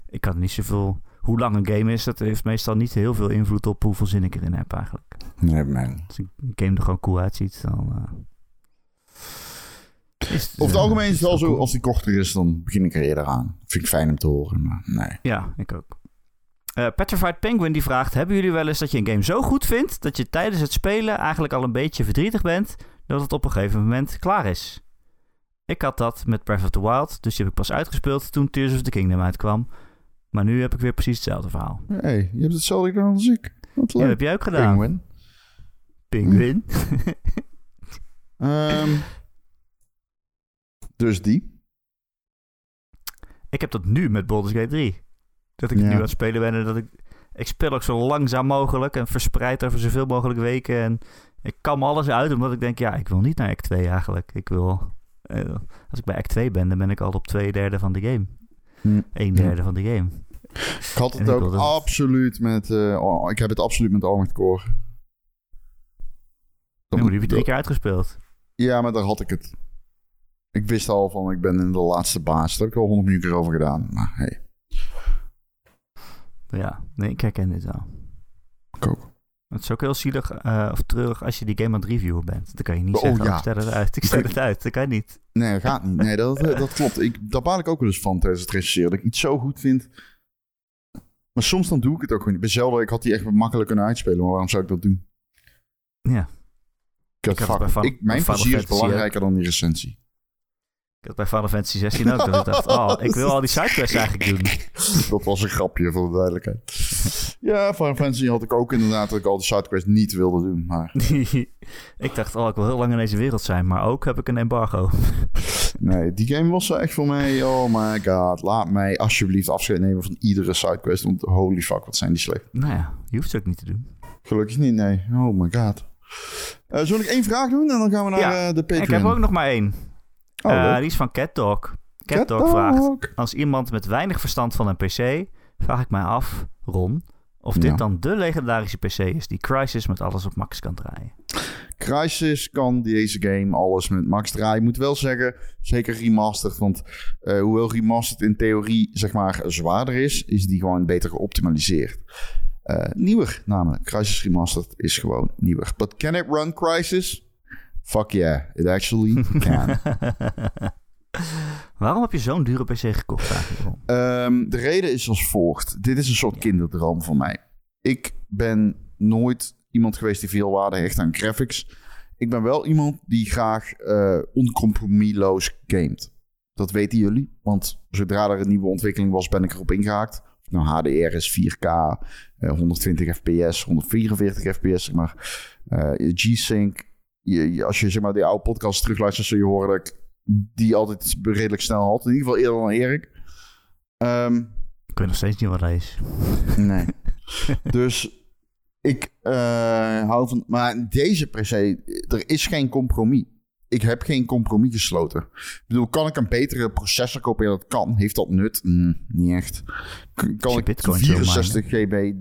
[SPEAKER 2] ik kan niet zoveel... Hoe lang een game is, dat heeft meestal niet heel veel invloed op hoeveel zin ik erin heb eigenlijk.
[SPEAKER 3] Nee, man.
[SPEAKER 2] Als een game er gewoon cool uitziet, dan... is
[SPEAKER 3] Over het algemeen is het wel zo, als die korter is, dan begin ik er eerder aan. Vind ik fijn om te horen, maar nee.
[SPEAKER 2] Ja, ik ook. Eh, Petrified Penguin die vraagt... Hebben jullie wel eens dat je een game zo goed vindt... dat je tijdens het spelen eigenlijk al een beetje verdrietig bent... dat het op een gegeven moment klaar is? Ik had dat met Breath of the Wild... dus die heb ik pas uitgespeeld toen Tears of the Kingdom uitkwam. Maar nu heb ik weer precies hetzelfde verhaal.
[SPEAKER 3] hey, je hebt hetzelfde gedaan als ik. Wat
[SPEAKER 2] Ja, dat
[SPEAKER 3] leuk.
[SPEAKER 2] heb jij ook gedaan.
[SPEAKER 3] Penguin.
[SPEAKER 2] Penguin.
[SPEAKER 3] Ehm, dus die.
[SPEAKER 2] ik heb dat nu met Baldur's Gate 3. Dat ik
[SPEAKER 3] Ja.
[SPEAKER 2] nu aan het spelen ben en dat ik... Ik speel ook zo langzaam mogelijk en verspreid over zoveel mogelijk weken. En ik kam alles uit, omdat ik denk, ja, ik wil niet naar act 2 eigenlijk. Ik wil... eh, als ik bij act 2 ben, dan ben ik al op twee derde van de game.
[SPEAKER 3] Hm.
[SPEAKER 2] Een derde van de game.
[SPEAKER 3] Ik had het ook
[SPEAKER 2] wilde-
[SPEAKER 3] absoluut met... eh, oh, ik heb het absoluut met Armored Core.
[SPEAKER 2] Ja, die heb je drie keer uitgespeeld.
[SPEAKER 3] Ja, maar daar had ik het. Ik wist al van, ik ben in de laatste baas. Daar heb ik al honderd keer over gedaan. Maar hey,
[SPEAKER 2] Ja, nee, ik herken dit wel.
[SPEAKER 3] ik ook.
[SPEAKER 2] Het is ook heel zielig eh, of treurig als je die game aan het reviewen bent. Dan kan je niet
[SPEAKER 3] Oh,
[SPEAKER 2] zeggen, oh,
[SPEAKER 3] ja.
[SPEAKER 2] ik stel het uit. Ik stel het uit. Dat kan niet.
[SPEAKER 3] Nee, dat gaat niet. Nee, dat, dat klopt. Ik, daar baal ik ook wel eens van tijdens het recenseren. Dat ik iets zo goed vind. Maar soms dan doe ik het ook gewoon niet. Bij Zelda, ik had die echt makkelijk kunnen uitspelen. Maar waarom zou ik dat doen?
[SPEAKER 2] Ja.
[SPEAKER 3] Ik fuck-
[SPEAKER 2] Final-
[SPEAKER 3] ik, mijn plezier is belangrijker dan die recensie.
[SPEAKER 2] Ik had bij Final Fantasy 16 ook. Dat ik dacht, oh, ik wil al die sidequests eigenlijk doen.
[SPEAKER 3] Dat was een grapje voor de duidelijkheid. Ja, Final Fantasy had ik ook inderdaad dat ik al die sidequests niet wilde doen. Maar
[SPEAKER 2] ik dacht, oh, ik wil heel lang in deze wereld zijn. Maar ook heb ik een embargo.
[SPEAKER 3] nee, die game was echt voor mij... Oh my god, laat mij alsjeblieft afscheid nemen van iedere sidequest. Want holy fuck, wat zijn die slecht.
[SPEAKER 2] Nou ja, je hoeft het ook niet te doen.
[SPEAKER 3] Gelukkig niet, nee. Oh my god. Zal ik één vraag doen en dan gaan we naar
[SPEAKER 2] Ja,
[SPEAKER 3] eh, de Patreon?
[SPEAKER 2] Ik heb ook nog maar één.
[SPEAKER 3] Oh,
[SPEAKER 2] Eh, die is van CatDog.
[SPEAKER 3] Cat
[SPEAKER 2] CatDog vraagt...
[SPEAKER 3] Dog.
[SPEAKER 2] Als iemand met weinig verstand van een PC... vraag ik mij af, Ron... of dit
[SPEAKER 3] Ja.
[SPEAKER 2] dan de legendarische PC is... die Crysis met alles op max kan draaien.
[SPEAKER 3] Crysis kan deze game alles met max draaien. Ik moet wel zeggen, zeker remastered. Want eh, hoewel remastered in theorie zeg maar zwaarder is, is die gewoon beter geoptimaliseerd. Eh, nieuwer namelijk. Crisis Remastered is gewoon nieuwer. But can it run Crisis? Fuck yeah, it actually can.
[SPEAKER 2] Waarom heb je zo'n dure PC gekocht?
[SPEAKER 3] Ehm, de reden is als volgt. Dit is een soort kinderdroom voor mij. Ik ben nooit iemand geweest die veel waarde hecht aan graphics. Ik ben wel iemand die graag eh oncompromisloos gamet. Dat weten jullie. Want zodra er een nieuwe ontwikkeling was, ben ik erop ingehaakt. Nou, HDR is 4K, eh, 120 fps, 144 fps, zeg maar. Eh, G-Sync. Je, je- als je zeg maar die oude podcast terugluistert, zul je horen dat ik die altijd redelijk snel had. In ieder geval eerder dan Erik. Ehm,
[SPEAKER 2] Ik weet nog steeds niet wat dat is.
[SPEAKER 3] Nee. dus ik eh, hou van... Maar deze per se, er is geen compromis. Ik heb geen compromis gesloten. Ik bedoel, kan ik een betere processor kopen? Ja, dat kan. Heeft dat nut? Mm, niet echt. Kan ik
[SPEAKER 2] bitcoins wil
[SPEAKER 3] 64 GB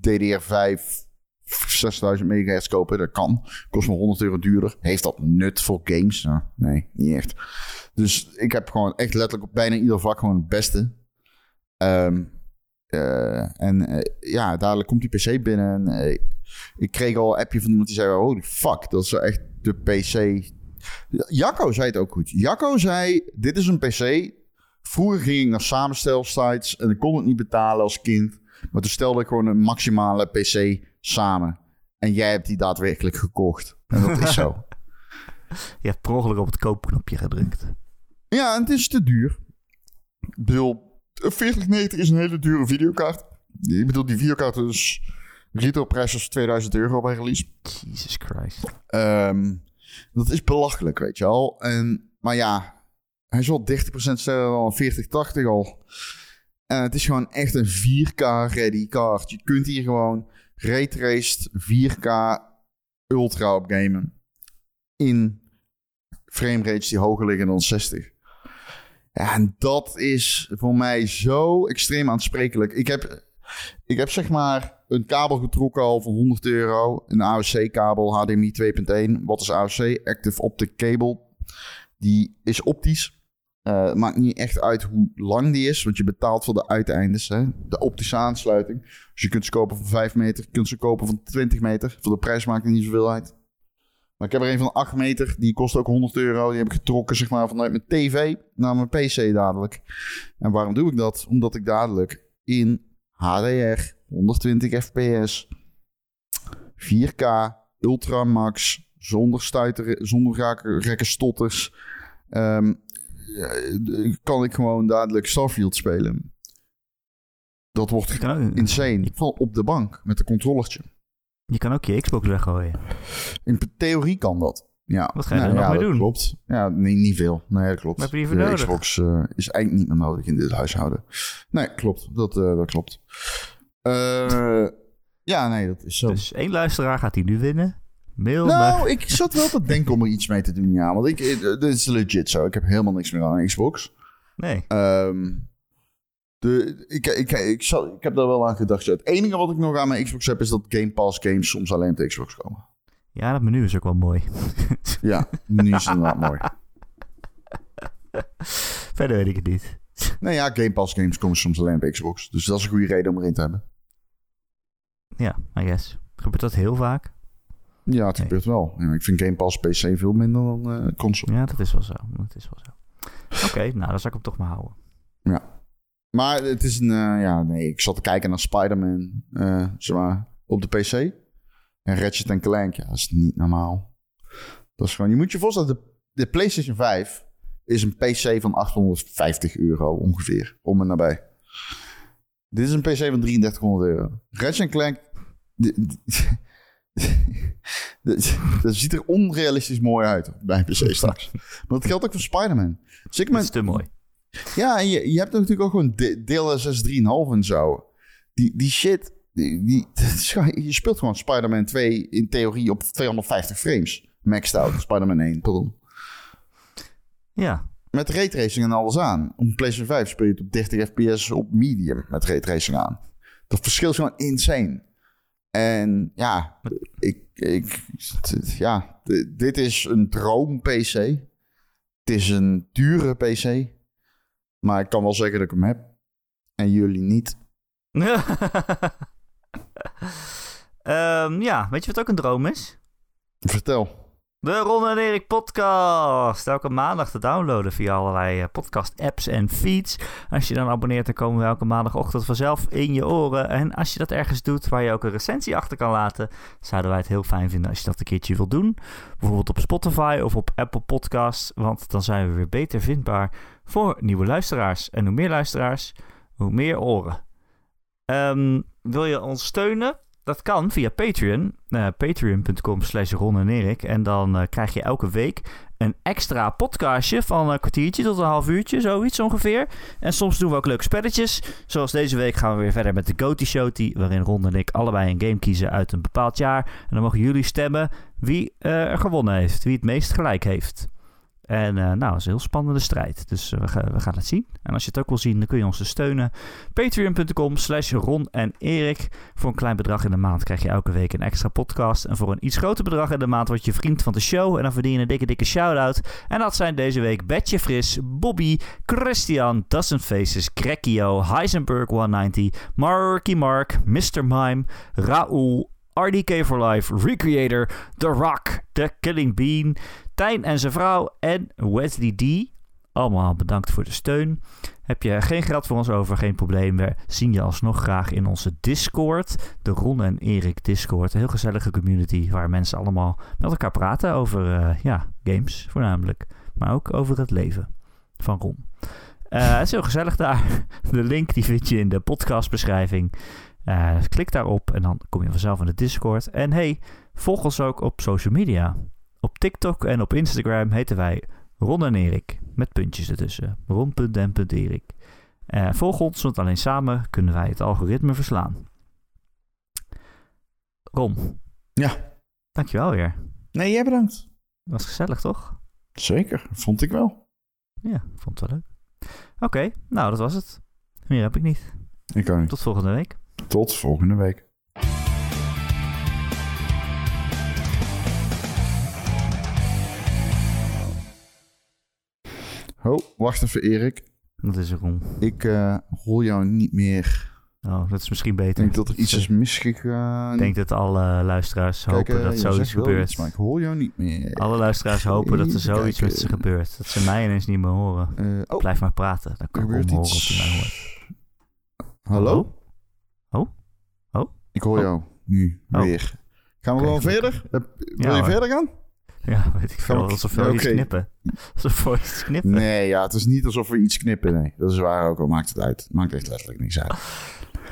[SPEAKER 3] DDR5 6000 megahertz kopen? Dat kan. Kost me 100 euro duurder. Heeft dat nut voor games? Nou, nee, niet echt. Dus ik heb gewoon echt letterlijk op bijna ieder vlak gewoon het beste. Eh, en eh, ja, dadelijk komt die PC binnen. En, eh, ik kreeg al een appje van iemand die zei: Holy fuck, dat is echt de PC. Jacco zei het ook goed. Jacco zei: Dit is een PC. Vroeger ging ik naar samenstelstsites en ik kon het niet betalen als kind. Maar toen stelde ik gewoon een maximale PC samen. En jij hebt die daadwerkelijk gekocht. En dat is zo.
[SPEAKER 2] Je hebt per ongeluk op het koopknopje gedrukt.
[SPEAKER 3] Ja, en het is te duur. Ik bedoel, een 4090 is een hele dure videokaart. Ik bedoel, die videokaart is retailprijs was 2000 euro bij release.
[SPEAKER 2] Jesus Christ.
[SPEAKER 3] Ehm, dat is belachelijk, weet je wel. En, maar ja, hij is wel 30% sneller dan een 4080 al. En het is gewoon echt een 4K-ready kaart. Je kunt hier gewoon raytraced 4K ultra op gamen. In framerates die hoger liggen dan 60. Ja, en dat is voor mij zo extreem aansprekelijk. Ik heb, ik heb zeg maar een kabel getrokken al voor 100 euro. Een AOC-kabel, HDMI 2.1. Wat is AOC? Active Optic Cable. Die is optisch. Eh, het maakt niet echt uit hoe lang die is, want je betaalt voor de uiteindes. Hè? De optische aansluiting. Dus je kunt ze kopen van 5 meter, je kunt ze kopen van 20 meter. Voor de prijs maakt het niet zoveel uit. Maar ik heb er een van 8 meter, die kost ook 100 euro. Die heb ik getrokken zeg maar, vanuit mijn tv naar mijn pc dadelijk. En waarom doe ik dat? Omdat ik dadelijk in HDR, 120 fps, 4K, Ultramax, zonder stuiter, zonder raken, rekke stotters, eh, kan ik gewoon dadelijk Starfield spelen. Dat wordt
[SPEAKER 2] ook,
[SPEAKER 3] insane. Van op de bank met een controllertje.
[SPEAKER 2] je kan ook je Xbox weggooien.
[SPEAKER 3] In theorie kan dat. Ja.
[SPEAKER 2] Wat ga je er
[SPEAKER 3] Nou
[SPEAKER 2] nog
[SPEAKER 3] ja,
[SPEAKER 2] mee
[SPEAKER 3] dat
[SPEAKER 2] doen?
[SPEAKER 3] Klopt. Ja, nee, niet veel. Nee, dat klopt. De
[SPEAKER 2] nodig?
[SPEAKER 3] Xbox eh, is eigenlijk niet meer nodig in dit huishouden. Nee, klopt. Dat, eh, dat klopt. Eh, ja, nee, dat is zo.
[SPEAKER 2] Dus één luisteraar gaat die nu winnen. Mail
[SPEAKER 3] nou, ik zat wel te denken om er iets mee te doen, ja. Want ik, eh, dit is legit zo. Ik heb helemaal niks meer aan Xbox.
[SPEAKER 2] Nee.
[SPEAKER 3] Ehm, de, ik, ik, ik, zal, ik heb daar wel aan gedacht. Het enige wat ik nog aan mijn Xbox heb, is dat Game Pass games soms alleen op de Xbox komen.
[SPEAKER 2] Ja, dat menu is ook wel mooi.
[SPEAKER 3] Ja, nu is het inderdaad mooi.
[SPEAKER 2] Verder weet ik het niet.
[SPEAKER 3] Nee, ja, Game Pass games komen soms alleen op Xbox. Dus dat is een goede reden om erin te hebben.
[SPEAKER 2] Ja, I guess. Gebeurt dat heel vaak?
[SPEAKER 3] Ja, het
[SPEAKER 2] Nee.
[SPEAKER 3] gebeurt wel. Ja, ik vind Game Pass PC veel minder dan eh, console.
[SPEAKER 2] Ja, dat is wel zo. Dat is wel zo. Oké, nou, dan zal ik hem toch maar houden.
[SPEAKER 3] Maar het is een... eh, ja, nee, ik zat te kijken naar Spider-Man, eh, zeg maar, op de PC. En Ratchet Clank, ja, dat is niet normaal. Dat is gewoon... Je moet je voorstellen, de, de PlayStation 5 is een PC van 850 euro ongeveer. Om en nabij. Dit is een PC van 3300 euro. Ratchet Clank... Dat ziet er onrealistisch mooi uit bij een PC straks. Maar dat geldt ook voor Spider-Man. Dus
[SPEAKER 2] Dat is te mooi.
[SPEAKER 3] ja, en je, je hebt natuurlijk ook gewoon de- DLSS 3,5 en zo. Die, die shit, die, die, je speelt gewoon Spider-Man 2 in theorie op 250 frames. Maxed out, Spider-Man 1, pardon.
[SPEAKER 2] Ja,
[SPEAKER 3] Met raytracing en alles aan. Op PlayStation 5 speel je het op 30 fps op medium met raytracing aan. Dat verschil is gewoon insane. En ja, ik, ik, ja, dit is een droom PC. Het is een dure PC. Maar ik kan wel zeggen dat ik hem heb. En jullie niet.
[SPEAKER 2] Ehm, ja, weet je wat ook een droom is?
[SPEAKER 3] Vertel.
[SPEAKER 2] De Ron en Erik podcast. Elke maandag te downloaden via allerlei eh, podcast apps en feeds. Als je dan abonneert, dan komen we elke maandagochtend vanzelf in je oren. En als je dat ergens doet waar je ook een recensie achter kan laten, zouden wij het heel fijn vinden als je dat een keertje wilt doen. Bijvoorbeeld op Spotify of op Apple Podcasts, want dan zijn we weer beter vindbaar voor nieuwe luisteraars. En hoe meer luisteraars, hoe meer oren. Ehm, wil je ons steunen? Dat kan via Patreon. Uh, Patreon.com slash Ron en. En dan uh, krijg je elke week een extra podcastje van een kwartiertje tot een half uurtje, zoiets ongeveer. En soms doen we ook leuke spelletjes. Zoals deze week gaan we weer verder met de Goaty Showty, waarin Ron en ik allebei een game kiezen uit een bepaald jaar. En dan mogen jullie stemmen wie uh, er gewonnen heeft, wie het meest gelijk heeft. En uh, nou, dat is een heel spannende strijd. Dus uh, we, gaan, we, gaan het zien. En als je het ook wil zien, dan kun je ons dus steunen. Patreon.com slash Ron en Erik. Voor een klein bedrag in de maand krijg je elke week een extra podcast. En voor een iets groter bedrag in de maand word je vriend van de show. En dan verdien je een dikke, dikke shout-out. En dat zijn deze week Betje Fris, Bobby, Christian, Dozen Faces, Crackio, Heisenberg 190, Marky Mark, Mr. Mime, Raoul, RDK for Life, Recreator, The Rock, The Killing Bean, Tijn en zijn vrouw en Wesley D. Allemaal bedankt voor de steun. Heb je geen geld voor ons over, geen probleem. We zien je alsnog graag in onze Discord. De Ron en Erik Discord. Een heel gezellige community waar mensen allemaal met elkaar praten over uh, ja, games voornamelijk. Maar ook over het leven van Ron. Uh, het is heel gezellig daar. De link die vind je in de podcastbeschrijving. Uh, klik daarop en dan kom je vanzelf in de Discord. En hey, volg ons ook op social media. Op TikTok en op Instagram heten wij Ron en Erik. Met puntjes ertussen. Ron.en.erik. Uh, volg ons, want alleen samen kunnen wij het algoritme verslaan. Ron.
[SPEAKER 3] Ja.
[SPEAKER 2] Dankjewel weer.
[SPEAKER 3] Nee, jij bedankt.
[SPEAKER 2] Was gezellig, toch?
[SPEAKER 3] Zeker, vond ik wel.
[SPEAKER 2] Ja, vond het wel leuk. Oké, okay, nou dat was het. Meer heb ik niet.
[SPEAKER 3] Ik ook niet.
[SPEAKER 2] Tot volgende week.
[SPEAKER 3] Tot volgende week. Oh, wacht even Erik.
[SPEAKER 2] Dat is erom.
[SPEAKER 3] Ik uh, hoor jou niet meer.
[SPEAKER 2] Oh, dat is misschien beter.
[SPEAKER 3] Ik denk dat er iets is misgegaan.
[SPEAKER 2] Ik denk dat alle luisteraars
[SPEAKER 3] Kijk,
[SPEAKER 2] hopen
[SPEAKER 3] uh,
[SPEAKER 2] dat zoiets gebeurt.
[SPEAKER 3] Iets, maar ik hoor jou niet meer.
[SPEAKER 2] Alle luisteraars hopen dat er zoiets met ze gebeurt. Dat ze mij ineens niet meer horen.
[SPEAKER 3] Uh, oh.
[SPEAKER 2] Blijf maar praten. Dan kan ik horen
[SPEAKER 3] iets...
[SPEAKER 2] hoort.
[SPEAKER 3] Hallo? Ik hoor
[SPEAKER 2] oh.
[SPEAKER 3] jou nu
[SPEAKER 2] oh.
[SPEAKER 3] weer. Gaan we
[SPEAKER 2] okay,
[SPEAKER 3] gewoon verder? Wil
[SPEAKER 2] ja,
[SPEAKER 3] je
[SPEAKER 2] hoor.
[SPEAKER 3] verder gaan?
[SPEAKER 2] Ja, weet ik veel. Alsof we
[SPEAKER 3] ja,
[SPEAKER 2] iets
[SPEAKER 3] okay.
[SPEAKER 2] knippen. Alsof we iets knippen.
[SPEAKER 3] Nee, ja, het is niet alsof we iets knippen. Nee, dat is waar ook al. Maakt het uit. Maakt echt letterlijk niks uit.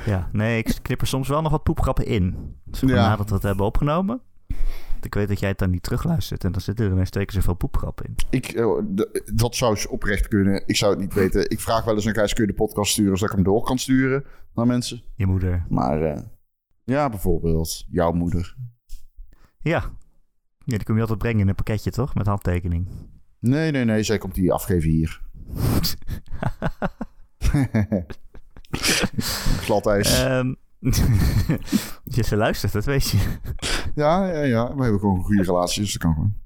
[SPEAKER 2] Ja, nee, ik knip er soms wel nog wat poepgrappen in. Dus ja. nadat we het hebben opgenomen. Ik weet dat jij het dan niet terugluistert. En dan zitten er ineens twee keer zoveel poepgrappen in.
[SPEAKER 3] Ik, uh, dat zou eens oprecht kunnen. Ik zou het niet weten. Ik vraag wel eens aan Gijs, kun je de podcast sturen... zodat ik hem door kan sturen naar mensen.
[SPEAKER 2] Je moeder.
[SPEAKER 3] Maar uh, ja, bijvoorbeeld jouw moeder.
[SPEAKER 2] Ja. Ja, die kom je altijd brengen in een pakketje, toch? Met handtekening.
[SPEAKER 3] Nee, nee, nee. Zij komt die afgeven hier. Gladijs.
[SPEAKER 2] Um, je ze luistert, dat weet je.
[SPEAKER 3] Ja, ja, ja. We hebben gewoon een goede relatie, dus dat kan gewoon.